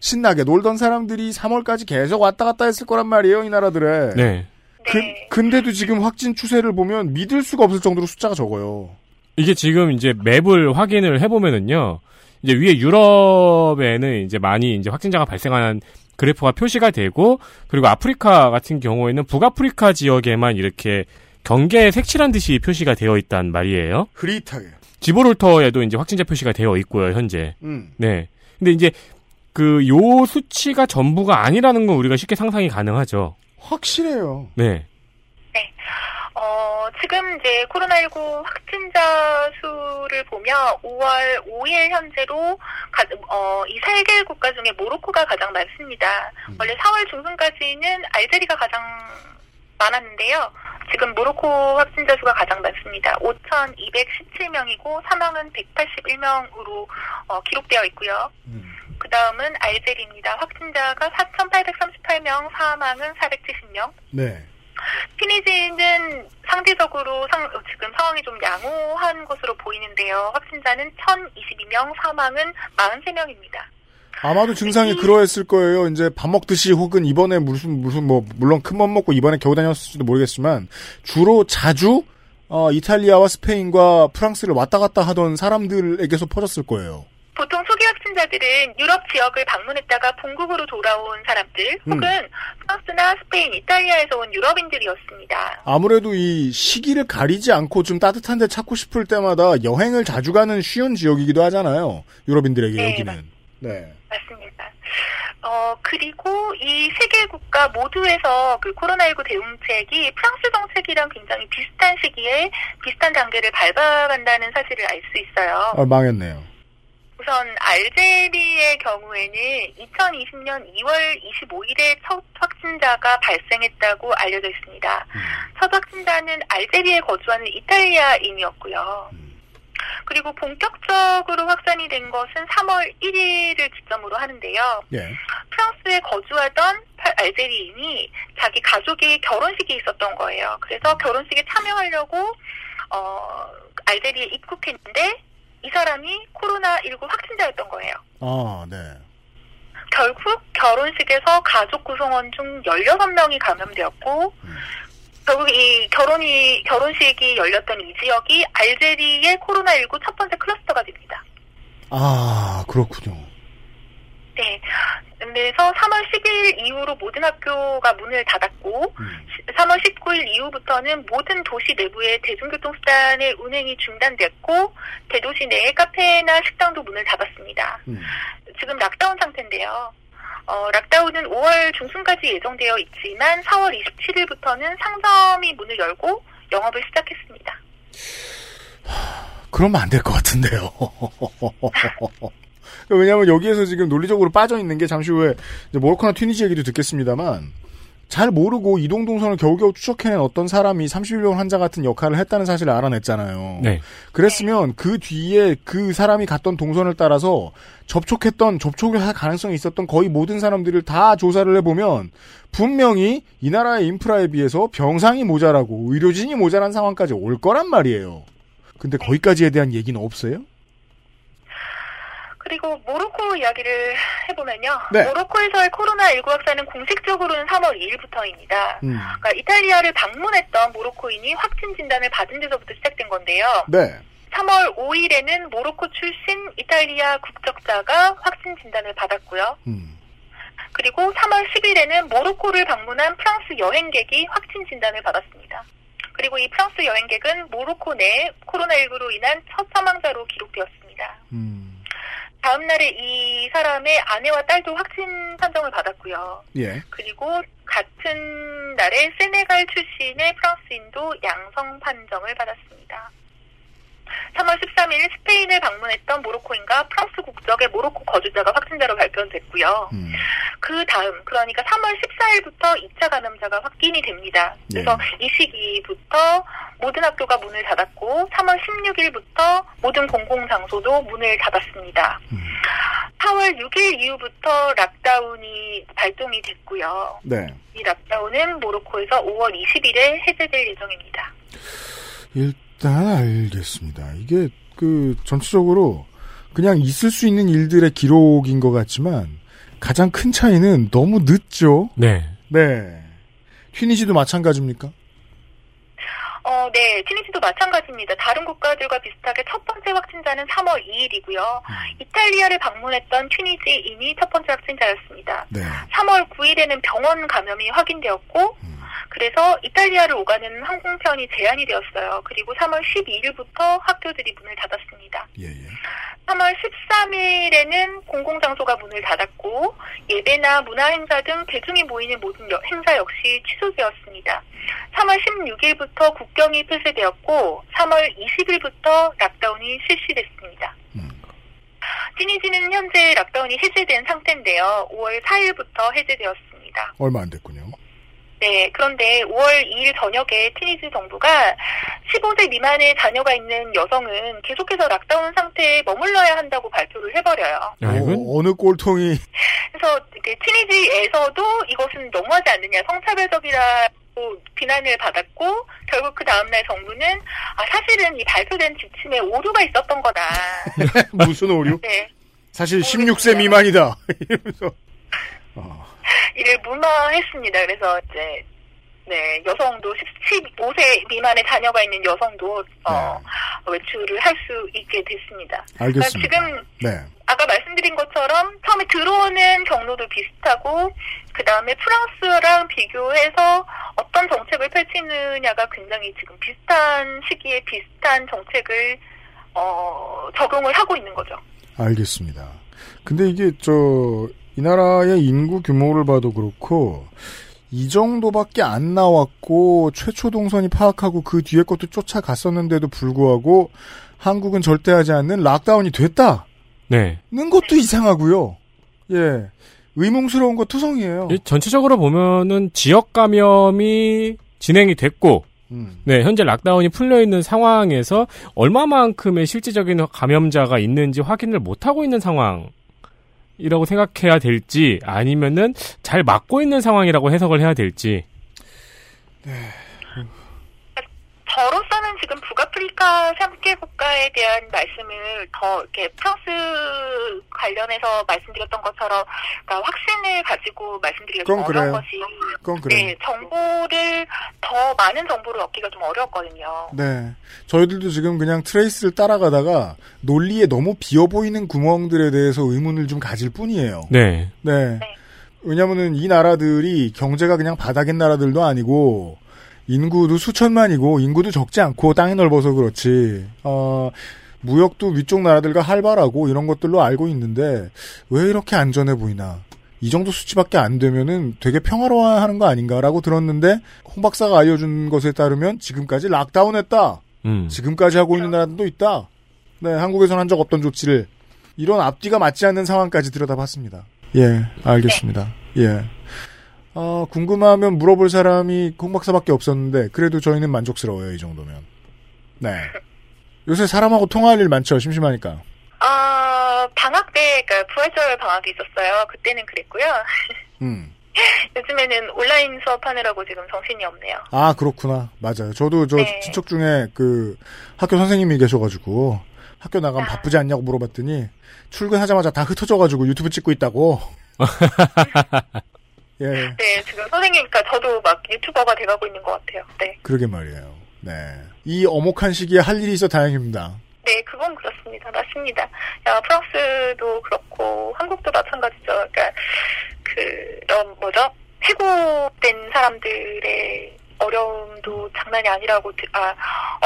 신나게 놀던 사람들이 3월까지 계속 왔다 갔다 했을 거란 말이에요. 이 나라들에. 네. 그, 근데도 지금 확진 추세를 보면 믿을 수가 없을 정도로 숫자가 적어요. 이게 지금 이제 맵을 확인을 해보면은요, 이제 위에 유럽에는 이제 많이 이제 확진자가 발생하는 그래프가 표시가 되고, 그리고 아프리카 같은 경우에는 북아프리카 지역에만 이렇게 경계 색칠한 듯이 표시가 되어 있단 말이에요. 흐릿하게. 지브롤터에도 이제 확진자 표시가 되어 있고요, 현재. 음. 네. 근데 이제 그 요 수치가 전부가 아니라는 건 우리가 쉽게 상상이 가능하죠. 확실해요. 네. 어, 지금 이제 코로나19 확진자 수를 보면 5월 5일 현재로 가, 어, 이세개 국가 중에 모로코가 가장 많습니다. 원래 4월 중순까지는 알제리가 가장 많았는데요. 지금 모로코 확진자 수가 가장 많습니다. 5,217명이고 사망은 181명으로 어, 기록되어 있고요. 그 다음은 알제리입니다. 확진자가 4,838명, 사망은 470명. 네. 피니지는 상대적으로 상- 지금 상황이 좀 양호한 것으로 보이는데요. 확진자는 1,022명, 사망은 43명입니다. 아마도 증상이 그러했을 거예요. 이제 밥 먹듯이 혹은 이번에 무슨 무슨 뭐 물론 큰 맘 먹고 이번에 겨우 다녔을지도 모르겠지만 주로 자주 어, 이탈리아와 스페인과 프랑스를 왔다 갔다 하던 사람들에게서 퍼졌을 거예요. 보통 소개 확진자들은 유럽 지역을 방문했다가 본국으로 돌아온 사람들 음. 혹은 프랑스나 스페인, 이탈리아에서 온 유럽인들이었습니다. 아무래도 이 시기를 가리지 않고 좀 따뜻한 데 찾고 싶을 때마다 여행을 자주 가는 쉬운 지역이기도 하잖아요. 유럽인들에게 네, 여기는. 네. 맞습니다. 어, 그리고 이세개 국가 모두에서 그 코로나19 대응책이 프랑스 정책이랑 굉장히 비슷한 시기에 비슷한 단계를 밟아간다는 사실을 알 수 있어요. 아, 망했네요. 우선 알제리의 경우에는 2020년 2월 25일에 첫 확진자가 발생했다고 알려져 있습니다. 첫 확진자는 알제리에 거주하는 이탈리아인이었고요. 그리고 본격적으로 확산이 된 것은 3월 1일을 기점으로 하는데요. 예. 프랑스에 거주하던 팔- 알제리인이 자기 가족이 결혼식이 있었던 거예요. 그래서 결혼식에 참여하려고 어, 알제리에 입국했는데 이 사람이 코로나19 확진자였던 거예요. 아, 네. 결국 결혼식에서 가족 구성원 중 16명이 감염되었고 결국 이 결혼이 결혼식이 열렸던 이 지역이 알제리의 코로나19 첫 번째 클러스터가 됩니다. 아, 그렇군요. 네. 그래서 3월 10일 이후로 모든 학교가 문을 닫았고 3월 19일 이후부터는 모든 도시 내부의 대중교통 수단의 운행이 중단됐고 대도시 내의 카페나 식당도 문을 닫았습니다. 지금 락다운 상태인데요. 어, 락다운은 5월 중순까지 예정되어 있지만 4월 27일부터는 상점이 문을 열고 영업을 시작했습니다. 그러면 안 될 것 같은데요. 왜냐하면 여기에서 지금 논리적으로 빠져 있는 게 잠시 후에 모로코나 튀니지 얘기도 듣겠습니다만 잘 모르고 이동 동선을 겨우겨우 추적해낸 어떤 사람이 31명 환자 같은 역할을 했다는 사실을 알아냈잖아요. 네. 그랬으면 그 뒤에 그 사람이 갔던 동선을 따라서 접촉했던 접촉을 할 가능성이 있었던 거의 모든 사람들을 다 조사를 해보면 분명히 이 나라의 인프라에 비해서 병상이 모자라고 의료진이 모자란 상황까지 올 거란 말이에요. 근데 거기까지에 대한 얘기는 없어요? 그리고 모로코 이야기를 해보면요. 네. 모로코에서의 코로나19 확산은 공식적으로는 3월 2일부터입니다. 음. 그러니까 이탈리아를 방문했던 모로코인이 확진 진단을 받은 데서부터 시작된 건데요. 네. 3월 5일에는 모로코 출신 이탈리아 국적자가 확진 진단을 받았고요. 그리고 3월 10일에는 모로코를 방문한 프랑스 여행객이 확진 진단을 받았습니다. 그리고 이 프랑스 여행객은 모로코 내 코로나19로 인한 첫 사망자로 기록되었습니다. 다음 날에 이 사람의 아내와 딸도 확진 판정을 받았고요. 예. 그리고 같은 날에 세네갈 출신의 프랑스인도 양성 판정을 받았습니다. 3월 13일 스페인을 방문했던 모로코인과 프랑스 국적의 모로코 거주자가 확진자로 발견됐고요. 음. 그 다음, 그러니까 3월 14일부터 2차 감염자가 확인이 됩니다. 그래서 이 시기부터 모든 학교가 문을 닫았고, 3월 16일부터 모든 공공장소도 문을 닫았습니다. 4월 6일 이후부터 락다운이 발동이 됐고요. 네. 이 락다운은 모로코에서 5월 20일에 해제될 예정입니다. 일 단 알겠습니다. 이게 그 전체적으로 그냥 있을 수 있는 일들의 기록인 것 같지만 가장 큰 차이는 너무 늦죠. 네. 네. 튀니지도 마찬가지입니까? 어, 네. 튀니지도 마찬가지입니다. 다른 국가들과 비슷하게 첫 번째 확진자는 3월 2일이고요. 이탈리아를 방문했던 튀니지인이 첫 번째 확진자였습니다. 네. 3월 9일에는 병원 감염이 확인되었고, 그래서 이탈리아를 오가는 항공편이 제한이 되었어요. 그리고 3월 12일부터 학교들이 문을 닫았습니다. 3월 13일에는 공공장소가 문을 닫았고 예배나 문화행사 등 대중이 모이는 모든 여- 행사 역시 취소되었습니다. 3월 16일부터 국경이 폐쇄되었고 3월 20일부터 lockdown이 실시됐습니다. 튀니지는 현재 lockdown이 해제된 상태인데요. 5월 4일부터 해제되었습니다. 얼마 안 됐군요. 네, 그런데 5월 2일 저녁에 튀니지 정부가 15세 미만의 자녀가 있는 여성은 계속해서 lockdown 상태에 머물러야 한다고 발표를 해버려요. 어, 느 꼴통이 그래서 이렇게 티니지에서도 이것은 너무하지 않느냐, 성차별적이라고 비난을 받았고 결국 그 다음날 정부는 아, 사실은 이 발표된 지침에 오류가 있었던 거다. 무슨 오류? 네, 사실 16세 미만이다. 이러면서 이를 무마했습니다. 그래서 이제 네 여성도 15세 미만의 자녀가 있는 여성도 어, 외출을 할 수 있게 됐습니다. 알겠습니다. 그러니까 지금 네. 아까 말씀드린 것처럼 처음에 들어오는 경로도 비슷하고 그 다음에 프랑스랑 비교해서 어떤 정책을 펼치느냐가 굉장히 지금 비슷한 시기에 비슷한 정책을 어, 적용을 하고 있는 거죠. 알겠습니다. 근데 이게 저 이 나라의 인구 규모를 봐도 그렇고 이 정도밖에 안 나왔고 최초 동선이 파악하고 그 뒤에 것도 쫓아갔었는데도 불구하고 한국은 절대 하지 않는 lockdown이 됐다는 네. 것도 이상하고요. 예. 의문스러운 거 투성이에요. 이 전체적으로 보면은 지역 감염이 진행이 됐고, 음. 네, 현재 lockdown이 풀려 있는 상황에서 얼마만큼의 실질적인 감염자가 있는지 확인을 못 하고 있는 상황 이라고 생각해야 될지 아니면은 잘 막고 있는 상황이라고 해석을 해야 될지. 저로서는 지금 북아프리카 3개 국가에 대한 말씀을 더 이렇게 프랑스 관련해서 말씀드렸던 것처럼 그러니까 확신을 가지고 말씀드리기가 좀 어려운 그래요. 것이 그건 그래요. 네, 정보를 더 많은 정보를 얻기가 좀 어려웠거든요. 네. 저희들도 지금 그냥 트레이스를 따라가다가 논리에 너무 비어 보이는 구멍들에 대해서 의문을 좀 가질 뿐이에요. 네. 네. 왜냐면은 이 나라들이 경제가 그냥 바닥인 나라들도 아니고 인구도 수천만이고 인구도 적지 않고 땅이 넓어서 그렇지. 어, 무역도 위쪽 나라들과 활발하고 이런 것들로 알고 있는데 왜 이렇게 안전해 보이나? 이 정도 수치밖에 안 되면은 되게 평화로워하는 거 아닌가라고 들었는데 홍 박사가 알려준 것에 따르면 지금까지 락다운했다. 음. 지금까지 하고 있는 나라들도 있다. 네, 한국에서는 한적 없던 조치를 이런 앞뒤가 맞지 않는 상황까지 들여다봤습니다. 예, 알겠습니다. 예. 어, 궁금하면 물어볼 사람이 홍 박사밖에 없었는데 그래도 저희는 만족스러워요 이 정도면. 네. 요새 사람하고 통화할 일 많죠 심심하니까. 아 방학 때 그러니까 부활절 방학이 있었어요. 그때는 그랬고요. 음. 요즘에는 온라인 수업하느라고 지금 정신이 없네요. 아 그렇구나 맞아요. 저도 저 네. 친척 중에 그 학교 선생님이 계셔가지고 학교 나가면 바쁘지 않냐고 물어봤더니 출근하자마자 다 흩어져가지고 유튜브 찍고 있다고. 예. 네, 지금 선생님, 그러니까 저도 막 유튜버가 돼가고 있는 것 같아요. 네. 그러게 말이에요. 네. 이 어목한 시기에 할 일이 있어 다행입니다. 네, 그건 그렇습니다. 맞습니다. 야, 프랑스도 그렇고, 한국도 마찬가지죠. 그러니까, 그런, 뭐죠? 해고된 사람들의 어려움도 장난이 아니라고, 들- 아,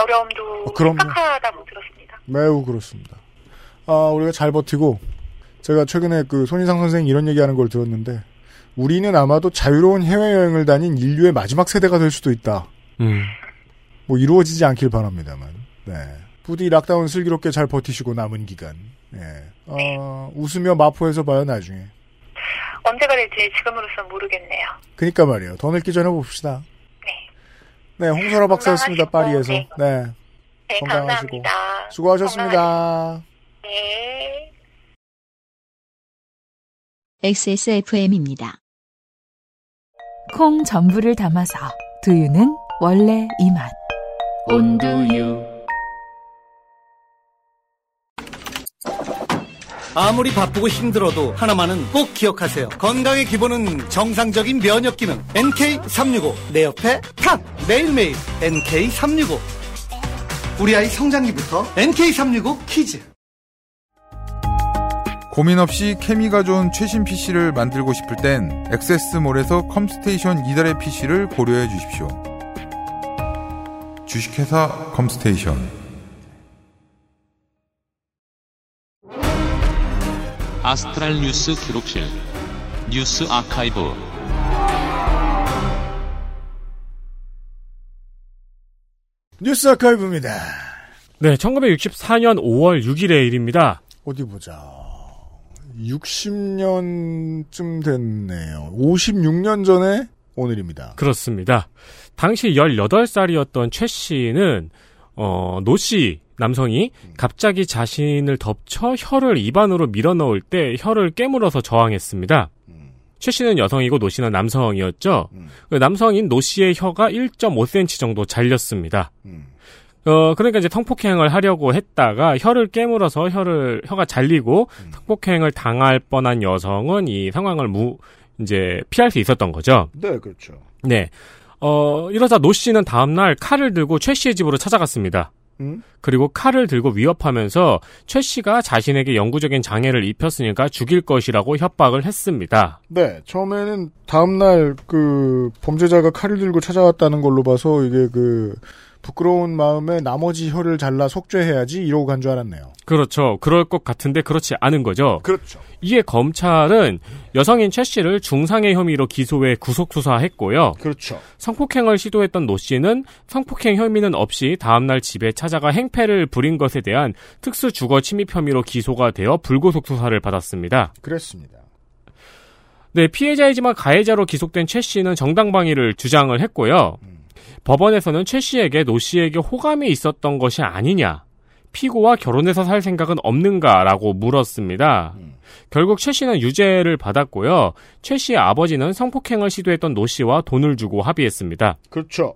어려움도 어. 심각하다고 들었습니다. 매우 그렇습니다. 아, 우리가 잘 버티고, 제가 최근에 그 손희상 선생이 이런 얘기하는 걸 들었는데, 우리는 아마도 자유로운 해외여행을 다닌 인류의 마지막 세대가 될 수도 있다. 음. 뭐 이루어지지 않길 바랍니다만. 네. 부디 락다운 슬기롭게 잘 버티시고 남은 기간. 예. 어, 웃으며 마포에서 봐요 나중에. 언제가 될지 지금으로선 모르겠네요. 그니까 말이에요. 더 늙기 전에 봅시다. 네. 홍설아 박사였습니다. 파리에서. 네. 네. 네, 건강하시고. 감사합니다. 수고하셨습니다. 네. XSFM입니다. 콩 전부를 담아서 두유는 원래 이 맛. 온두유. 아무리 바쁘고 힘들어도 하나만은 꼭 기억하세요. 건강의 기본은 정상적인 면역 기능. NK365. 내 옆에 탁! 매일매일 NK365. 우리 아이 성장기부터 NK365 키즈. 고민 없이 케미가 좋은 최신 PC를 만들고 싶을 땐 액세스몰에서 컴스테이션 이달의 PC를 고려해 주십시오. 주식회사 컴스테이션 아스트랄 뉴스 기록실 뉴스 아카이브 뉴스 아카이브입니다. 네, 1964년 5월 6일의 일입니다. 어디 보자. 60년쯤 됐네요. 56년 전에 오늘입니다. 그렇습니다. 당시 18살이었던 최 씨는 어, 노 씨, 남성이 갑자기 자신을 덮쳐 혀를 입안으로 밀어넣을 때 혀를 깨물어서 저항했습니다. 최 씨는 여성이고 노 씨는 남성이었죠. 그 남성인 노 씨의 혀가 1.5cm 정도 잘렸습니다. 어, 그러니까 이제 성폭행을 하려고 했다가 혀를 깨물어서 혀를, 혀가 잘리고 성폭행을 당할 뻔한 여성은 이 상황을 무, 이제 피할 수 있었던 거죠. 네, 그렇죠. 네. 어, 이러자 노 씨는 다음날 칼을 들고 최 씨의 집으로 찾아갔습니다. 음? 그리고 칼을 들고 위협하면서 최 씨가 자신에게 영구적인 장애를 입혔으니까 죽일 것이라고 협박을 했습니다. 네, 처음에는 다음날 그 범죄자가 칼을 들고 찾아왔다는 걸로 봐서 이게 그 부끄러운 마음에 나머지 혀를 잘라 속죄해야지 이러고 간 줄 알았네요. 그렇죠. 그럴 것 같은데 그렇지 않은 거죠. 그렇죠. 이에 검찰은 여성인 최 씨를 중상해 혐의로 기소해 구속 수사했고요. 그렇죠. 성폭행을 시도했던 노 씨는 성폭행 혐의는 없이 다음날 집에 찾아가 행패를 부린 것에 대한 특수 주거 침입 혐의로 기소가 되어 불구속 수사를 받았습니다. 그랬습니다. 네, 피해자이지만 가해자로 기소된 최 씨는 정당방위를 주장을 했고요. 법원에서는 최 씨에게 노 씨에게 호감이 있었던 것이 아니냐, 피고와 결혼해서 살 생각은 없는가라고 물었습니다. 결국 최 씨는 유죄를 받았고요. 최 씨의 아버지는 성폭행을 시도했던 노 씨와 돈을 주고 합의했습니다. 그렇죠.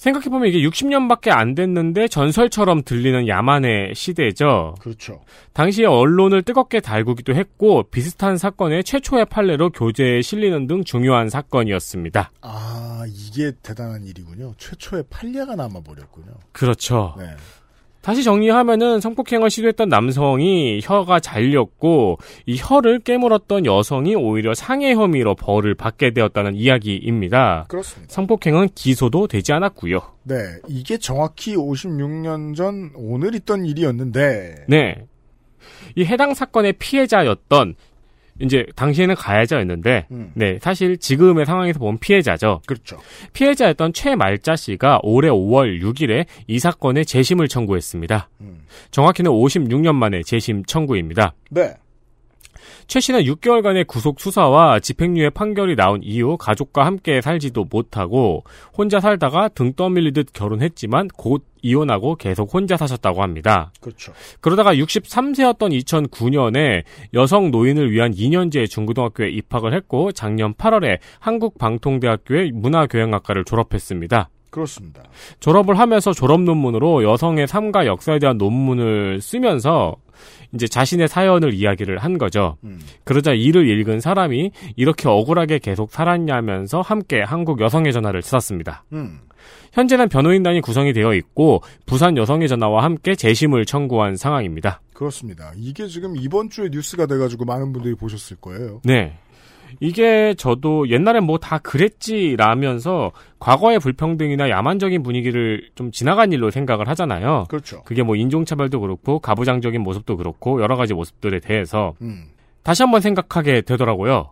생각해보면 이게 60년밖에 안 됐는데 전설처럼 들리는 야만의 시대죠. 그렇죠. 당시에 언론을 뜨겁게 달구기도 했고 비슷한 사건의 최초의 판례로 교재에 실리는 등 중요한 사건이었습니다. 아, 이게 대단한 일이군요. 최초의 판례가 남아버렸군요. 그렇죠. 네. 다시 정리하면은 성폭행을 시도했던 남성이 혀가 잘렸고 이 혀를 깨물었던 여성이 오히려 상해 혐의로 벌을 받게 되었다는 이야기입니다. 그렇습니다. 성폭행은 기소도 되지 않았고요. 네, 이게 정확히 56년 전 오늘 있던 일이었는데 네. 이 해당 사건의 피해자였던 이제 당시에는 가해자였는데 음. 네 사실 지금의 상황에서 보면 피해자죠. 그렇죠. 피해자였던 최말자 씨가 올해 5월 6일에 이 사건에 재심을 청구했습니다. 음. 정확히는 56년 만에 재심 청구입니다. 네. 최 씨는 6개월간의 구속 수사와 집행유예 판결이 나온 이후 가족과 함께 살지도 못하고 혼자 살다가 등 떠밀리듯 결혼했지만 곧 이혼하고 계속 혼자 사셨다고 합니다. 그렇죠. 그러다가 63세였던 2009년에 여성 노인을 위한 2년제 중고등학교에 입학을 했고 작년 8월에 한국방통대학교의 문화교양학과를 졸업했습니다. 그렇습니다. 졸업을 하면서 졸업 논문으로 여성의 삶과 역사에 대한 논문을 쓰면서 이제 자신의 사연을 이야기를 한 거죠. 음. 그러자 이를 읽은 사람이 이렇게 억울하게 계속 살았냐면서 함께 한국 여성의 전화를 찾았습니다. 음. 현재는 변호인단이 구성이 되어 있고 부산 여성의 전화와 함께 재심을 청구한 상황입니다. 그렇습니다. 이게 지금 이번 주에 뉴스가 돼가지고 많은 분들이 보셨을 거예요. 네. 이게 저도 옛날엔 뭐다 그랬지라면서 과거의 불평등이나 야만적인 분위기를 좀 지나간 일로 생각을 하잖아요. 그렇죠. 그게 뭐 인종차별도 그렇고 가부장적인 모습도 그렇고 여러 가지 모습들에 대해서 음. 다시 한번 생각하게 되더라고요.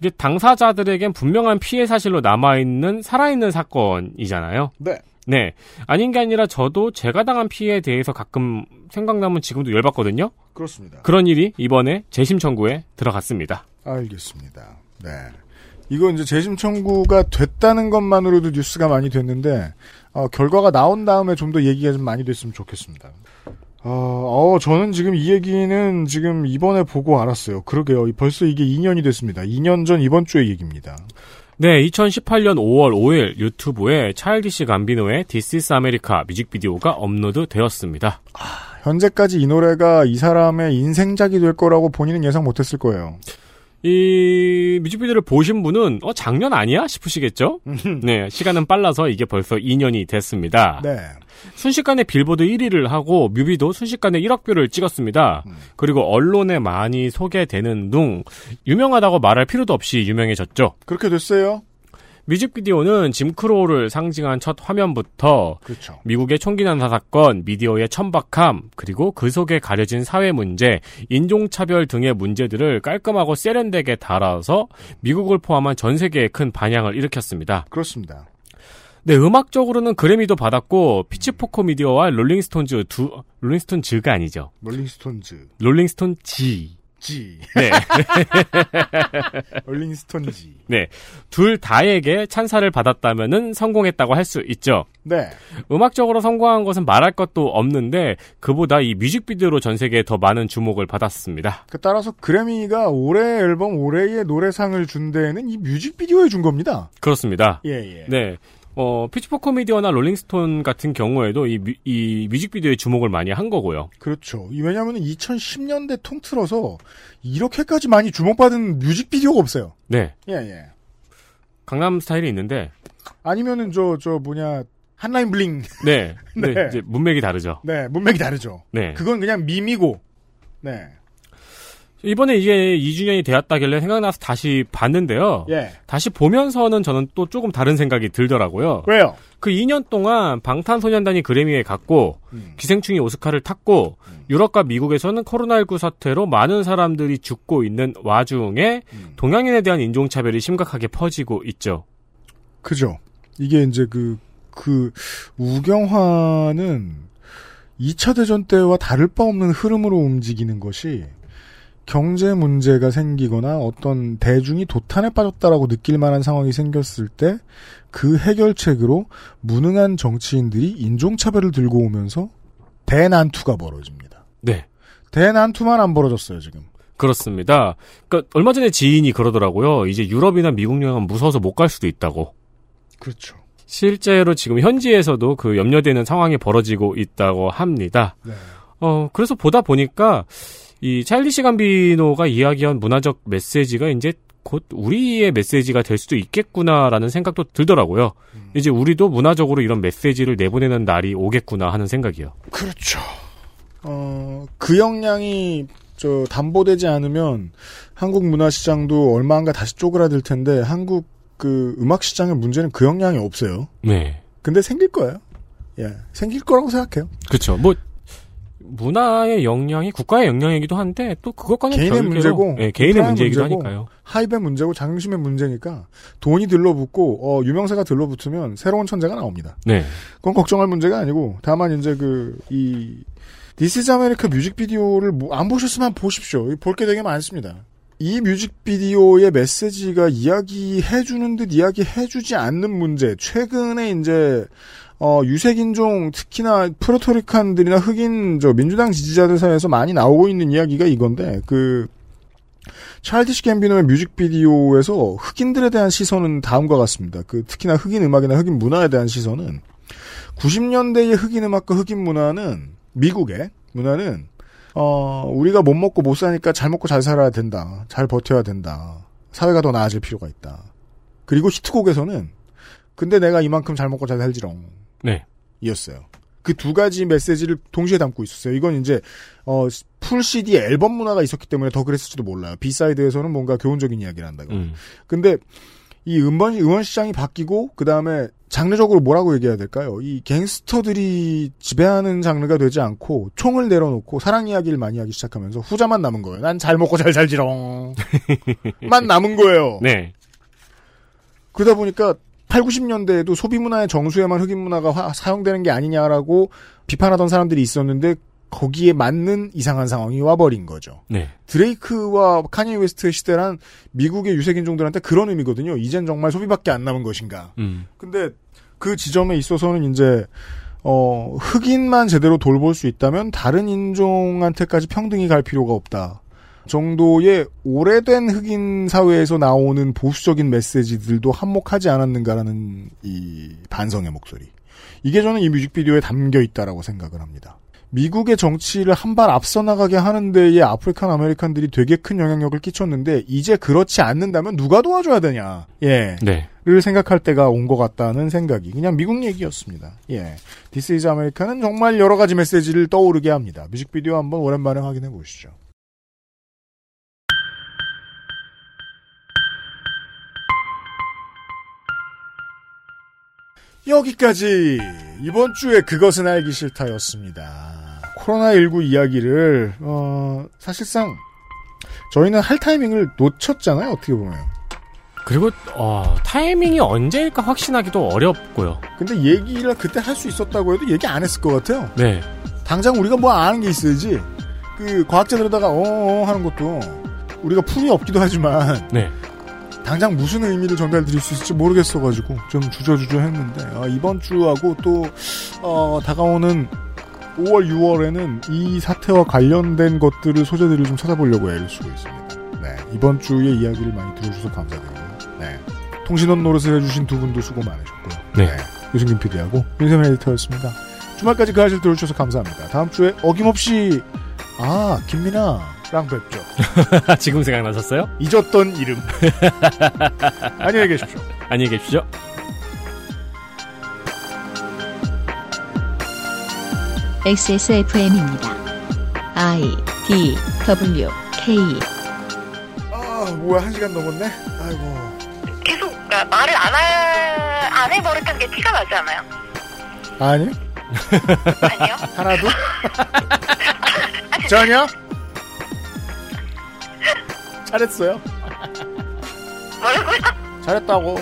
이게 당사자들에겐 분명한 피해 사실로 남아있는 살아있는 사건이잖아요. 네. 네. 아닌 게 아니라 저도 제가 당한 피해에 대해서 가끔 생각나면 지금도 열받거든요. 그렇습니다. 그런 일이 이번에 재심 청구에 들어갔습니다. 알겠습니다. 네. 이거 이제 재심 청구가 됐다는 것만으로도 뉴스가 많이 됐는데 어, 결과가 나온 다음에 좀 더 얘기가 좀 많이 됐으면 좋겠습니다. 어, 어, 저는 지금 이 얘기는 지금 이번에 보고 알았어요. 그러게요. 벌써 이게 2년이 됐습니다. 2년 전 이번 주의 얘기입니다. 네, 2018년 5월 5일 유튜브에 차일디시 감비노의 This is America 뮤직비디오가 업로드 되었습니다. 현재까지 이 노래가 이 사람의 인생작이 될 거라고 본인은 예상 못했을 거예요. 이 뮤직비디오를 보신 분은 어 작년 아니야 싶으시겠죠? 네, 시간은 빨라서 이게 벌써 2년이 됐습니다. 네. 순식간에 빌보드 1위를 하고 뮤비도 순식간에 1억 뷰를 찍었습니다. 그리고 언론에 많이 소개되는 둥 유명하다고 말할 필요도 없이 유명해졌죠. 그렇게 됐어요. 뮤직비디오는 짐 크로우를 상징한 첫 화면부터 그렇죠. 미국의 총기 난사 사건, 미디어의 천박함, 그리고 그 속에 가려진 사회 문제, 인종차별 등의 문제들을 깔끔하고 세련되게 담아서 미국을 포함한 전 세계에 큰 반향을 일으켰습니다. 그렇습니다. 네, 음악적으로는 그래미도 받았고 피치포크 미디어와 롤링스톤즈 두 롤링스톤즈가 아니죠. 롤링스톤즈. 롤링스톤 지. 지. 네. 롤링스톤지. 네. 둘 다에게 찬사를 받았다면은 성공했다고 할 수 있죠. 네. 음악적으로 성공한 것은 말할 것도 없는데 그보다 이 뮤직비디오로 전 세계에 더 많은 주목을 받았습니다. 그 따라서 그래미가 올해 앨범 올해의 노래상을 준 데에는 이 뮤직비디오에 준 겁니다. 그렇습니다. 예, 예. 네. 어, 피치포크 미디어나 롤링스톤 같은 경우에도 이, 뮤, 이 뮤직비디오에 주목을 많이 한 거고요. 그렇죠. 왜냐하면 2010년대 통틀어서 이렇게까지 많이 주목받은 뮤직비디오가 없어요. 네. 예, 예. 강남 스타일이 있는데 아니면은 저, 저 뭐냐, Hotline Bling. 네. 네. 네. 이제 문맥이 다르죠. 네, 문맥이 다르죠. 네. 그건 그냥 밈이고, 네. 이번에 이게 2주년이 되었다길래 생각나서 다시 봤는데요. 예. 다시 보면서는 저는 또 조금 다른 생각이 들더라고요. 왜요? 그 2년 동안 방탄소년단이 그래미에 갔고 음. 기생충이 오스카를 탔고 유럽과 미국에서는 코로나19 사태로 많은 사람들이 죽고 있는 와중에 음. 동양인에 대한 인종차별이 심각하게 퍼지고 있죠. 그죠. 이게 이제 그, 그, 우경화는 2차 대전 때와 다를 바 없는 흐름으로 움직이는 것이 경제 문제가 생기거나 어떤 대중이 도탄에 빠졌다라고 느낄 만한 상황이 생겼을 때 그 해결책으로 무능한 정치인들이 인종차별을 들고 오면서 대난투가 벌어집니다. 네. 대난투만 안 벌어졌어요, 지금. 그렇습니다. 그러니까 얼마 전에 지인이 그러더라고요. 이제 유럽이나 미국 여행은 무서워서 못 갈 수도 있다고. 그렇죠. 실제로 지금 현지에서도 그 염려되는 상황이 벌어지고 있다고 합니다. 네. 어, 그래서 보다 보니까 이 찰리시 감비노가 이야기한 문화적 메시지가 이제 곧 우리의 메시지가 될 수도 있겠구나라는 생각도 들더라고요. 이제 우리도 문화적으로 이런 메시지를 내보내는 날이 오겠구나 하는 생각이요. 그렇죠. 어, 그 역량이 저 담보되지 않으면 한국 문화 시장도 얼마인가 다시 쪼그라들 텐데 한국 그 음악 시장의 문제는 그 역량이 없어요. 네. 근데 생길 거예요. 예, 생길 거라고 생각해요. 그렇죠. 뭐 문화의 역량이 국가의 역량이기도 한데 또 그것과는 개인의 별개로 문제고, 예, 개인의 문제이기도 문제고, 하니까요. hype의 문제고 자긍심의 문제니까 돈이 들러붙고 어, 유명세가 들러붙으면 새로운 천재가 나옵니다. 네. 그건 걱정할 문제가 아니고 다만 이제 그 이 This Is America 뮤직비디오를 뭐 안 보셨으면 보십시오. 볼 게 되게 많습니다. 이 뮤직비디오의 메시지가 이야기해주는 듯 이야기해주지 않는 문제. 최근에 이제 어, 유색인종 특히나 프로토리칸들이나 흑인 저 민주당 지지자들 사이에서 많이 나오고 있는 이야기가 이건데 그 찰디시 갬비노의 뮤직비디오에서 흑인들에 대한 시선은 다음과 같습니다. 그 특히나 흑인 음악이나 흑인 문화에 대한 시선은 90년대의 흑인 음악과 흑인 문화는 미국의 문화는 어, 우리가 못 먹고 못 사니까 잘 먹고 잘 살아야 된다. 잘 버텨야 된다. 사회가 더 나아질 필요가 있다. 그리고 히트곡에서는 근데 내가 이만큼 잘 먹고 잘 살지롱. 네. 이었어요. 그 두 가지 메시지를 동시에 담고 있었어요. 이건 이제 어, full CD 앨범 문화가 있었기 때문에 더 그랬을지도 몰라요. B-side에서는 뭔가 교훈적인 이야기를 한다고. 음. 근데 이 음반 음원 시장이 바뀌고 그 다음에 장르적으로 뭐라고 얘기해야 될까요? 이 갱스터들이 지배하는 장르가 되지 않고 총을 내려놓고 사랑 이야기를 많이 하기 시작하면서 후자만 남은 거예요. 난 잘 먹고 잘 살지롱. 만 남은 거예요. 네. 그러다 보니까 8, 90년대에도 소비 문화의 정수에만 흑인 문화가 화- 사용되는 게 아니냐라고 비판하던 사람들이 있었는데 거기에 맞는 이상한 상황이 와버린 거죠. 네. 드레이크와 카니에 웨스트의 시대란 미국의 유색인종들한테 그런 의미거든요. 이젠 정말 소비밖에 안 남은 것인가. 음. 근데 그 지점에 있어서는 이제 어 흑인만 제대로 돌볼 수 있다면 다른 인종한테까지 평등히 갈 필요가 없다. 정도의 오래된 흑인 사회에서 나오는 보수적인 메시지들도 한몫하지 않았는가라는 이 반성의 목소리. 이게 저는 이 뮤직비디오에 담겨 있다라고 생각을 합니다. 미국의 정치를 한 발 앞서 나가게 하는 데에 African American들이 되게 큰 영향력을 끼쳤는데 이제 그렇지 않는다면 누가 도와줘야 되냐. 예. 네. 를 생각할 때가 온 것 같다는 생각이 그냥 미국 얘기였습니다. 예. This Is America는 정말 여러 가지 메시지를 떠오르게 합니다. 뮤직비디오 한번 오랜만에 확인해 보시죠. 여기까지 이번 주에 그것은 알기 싫다였습니다. 코로나19 이야기를 어, 사실상 저희는 할 타이밍을 놓쳤잖아요. 어떻게 보면. 그리고 어, 타이밍이 언제일까 확신하기도 어렵고요. 근데 얘기를 그때 할 수 있었다고 해도 얘기 안 했을 것 같아요. 네. 당장 우리가 뭐 아는 게 있어야지. 그 과학자들에다가 어어 하는 것도 우리가 풀이 없기도 하지만 네. 당장 무슨 의미를 전달 드릴 수 있을지 모르겠어가지고 좀 주저주저 했는데 어, 이번 주하고 또 어, 다가오는 5월 6월에는 이 사태와 관련된 것들을 소재들을 좀 찾아보려고 애를 쓰고 있습니다. 네 이번 주의 이야기를 많이 들어주셔서 감사드리고요. 네 통신원 노릇을 해주신 두 분도 수고 많으셨고요. 네. 유승균 PD하고 윤세민 에디터였습니다. 주말까지 그 아실 들어주셔서 감사합니다. 다음 주에 어김없이 아 김민아 랑 뵙죠. 지금 생각나셨어요? 잊었던 이름. 안녕히 계십시오. 안녕히 계십시오. XSFM입니다. I D W K 아 뭐야 한 시간 넘었네. 아이고. 계속 그러니까 말을 안, 하, 안 해버렸다는 게 티가 나지 않아요? 아니 아니요? 하나도 전혀 잘했어요. 잘했다고.